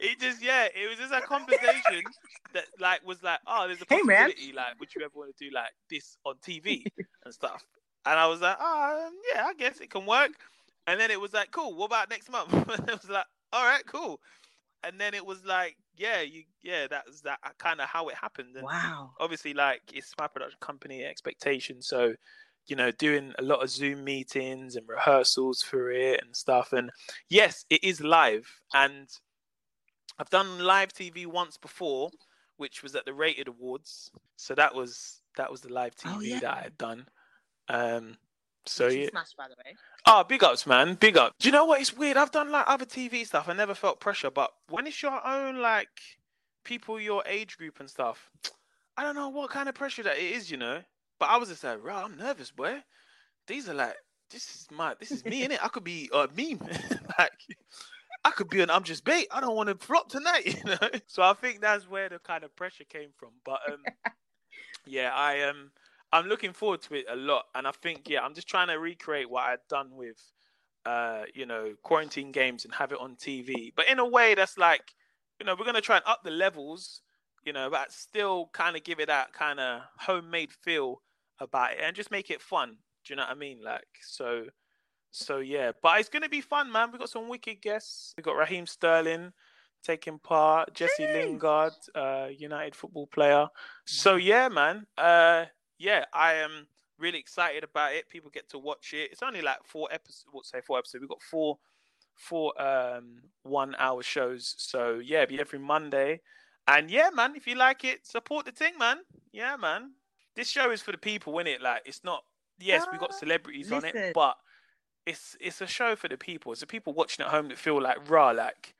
it just yeah, it was just a conversation that like was like, oh, there's a Hey, possibility, like, would you ever want to do like this on TV and stuff? And I was like, oh um, yeah, I guess it can work. And then it was like, cool, what about next month? [LAUGHS] and it was like, all right, cool. And then it was like, yeah, you yeah, that was that kind of how it happened. And Wow. obviously like it's my production company expectation so you know doing a lot of zoom meetings and rehearsals for it and stuff and yes it is live and i've done live tv once before which was at the rated awards so that was that was the live tv Oh, yeah. that i had done um so yeah smashed, by the way. Oh, big ups, man. Big up. Do you know what? It's weird. I've done like other TV stuff. I never felt pressure, but when it's your own like people your age group and stuff, I don't know what kind of pressure that it is, you know. But I was just like, right, I'm nervous, boy. These are like, this is my, this is me, innit? I could be a meme, [LAUGHS] like. I could be an I'm just bait. I don't want to flop tonight, [LAUGHS] you know. So I think that's where the kind of pressure came from. But um, [LAUGHS] yeah, I um, I'm looking forward to it a lot, and I think yeah, I'm just trying to recreate what I'd done with, uh, you know, quarantine games and have it on TV, but in a way that's like, you know, we're gonna try and up the levels, you know, but still kind of give it that kind of homemade feel about it, and just make it fun. Do you know what I mean? Like so. So yeah, but it's gonna be fun, man. We got some wicked guests. We got Raheem Sterling taking part, Jesse. Lingard, uh, United football player. So yeah, man. Uh, yeah, I am really excited about it. People get to watch it. It's only like four episodes. We'll say four episodes. We've got four, four um one hour shows. So yeah, be every Monday. And yeah, man, if you like it, support the thing, man. Yeah, man. This show is for the people, is it? Like, it's not. Yes, we got Ah, celebrities on it, but it's it's a show for the people. It's the people watching at home that feel like raw. Like,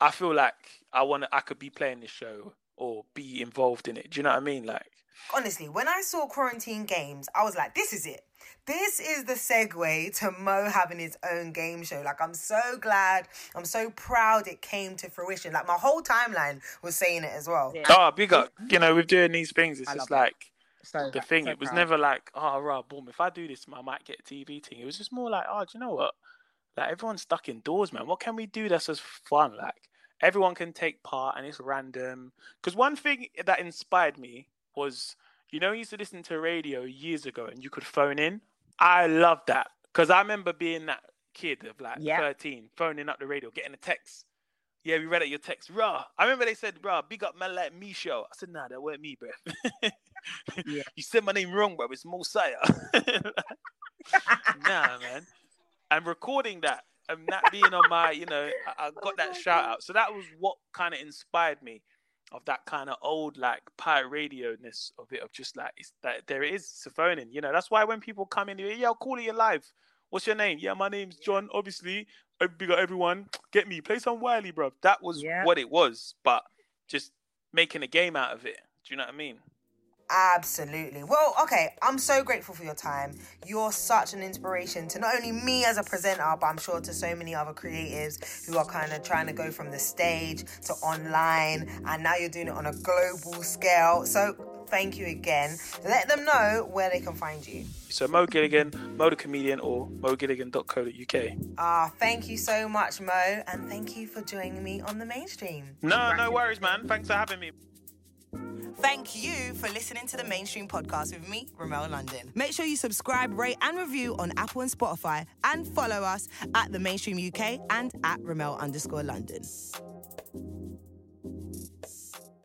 I feel like I want to. I could be playing this show or be involved in it. Do you know what I mean? Like, Honestly, when I saw quarantine games, I was like, this is it. This is the segue to Mo having his own game show. Like, I'm so glad, I'm so proud it came to fruition. Like, my whole timeline was saying it as well. Yeah. oh, big up. You know, with doing these things, it's I just like So the thing. so it was proud. never like, oh, right, boom. If I do this, I might get a TV thing. It was just more like, oh, do you know what? Like everyone's stuck indoors, man. What can we do that's as fun? Like everyone can take part and it's random. Because one thing that inspired me was, you know, I used to listen to radio years ago and you could phone in. I love that because I remember being that kid of like Yeah. 13, phoning up the radio, getting a text. Yeah, we read out your text. Raw. I remember they said, raw, big up man like me show. I said, nah, that weren't me, bro. Yeah. [LAUGHS] You said my name wrong, bro. It's Mosiah. [LAUGHS] nah, man. And recording that and that being on my, you know, I, I got that shout out. So that was what kind of inspired me of that kind of old like pirate radio ness of it of just like it's that there it is it's a phone in you know that's why when people come in here, yeah I'll call you live what's your name yeah my name's John obviously big up everyone. [TSK] Get me play some Wiley bro that was Yeah. what it was but just making a game out of it. Do you know what I mean Absolutely. Well, okay, I'm so grateful for your time. You're such an inspiration to not only me as a presenter, but I'm sure to so many other creatives who are kind of trying to go from the stage to online, and now you're doing it on a global scale. So, thank you again. Let them know where they can find you. so Mo Gilligan Mo the comedian or mogilligan.co.uk Ah, thank you so much, Mo, and thank you for joining me on the mainstream. no no worries man thanks for having me Thank you for listening to the Mainstream Podcast with me, Remel London. Make sure you subscribe, rate, and review on Apple and Spotify, and follow us at the Mainstream UK and at Ramel underscore London.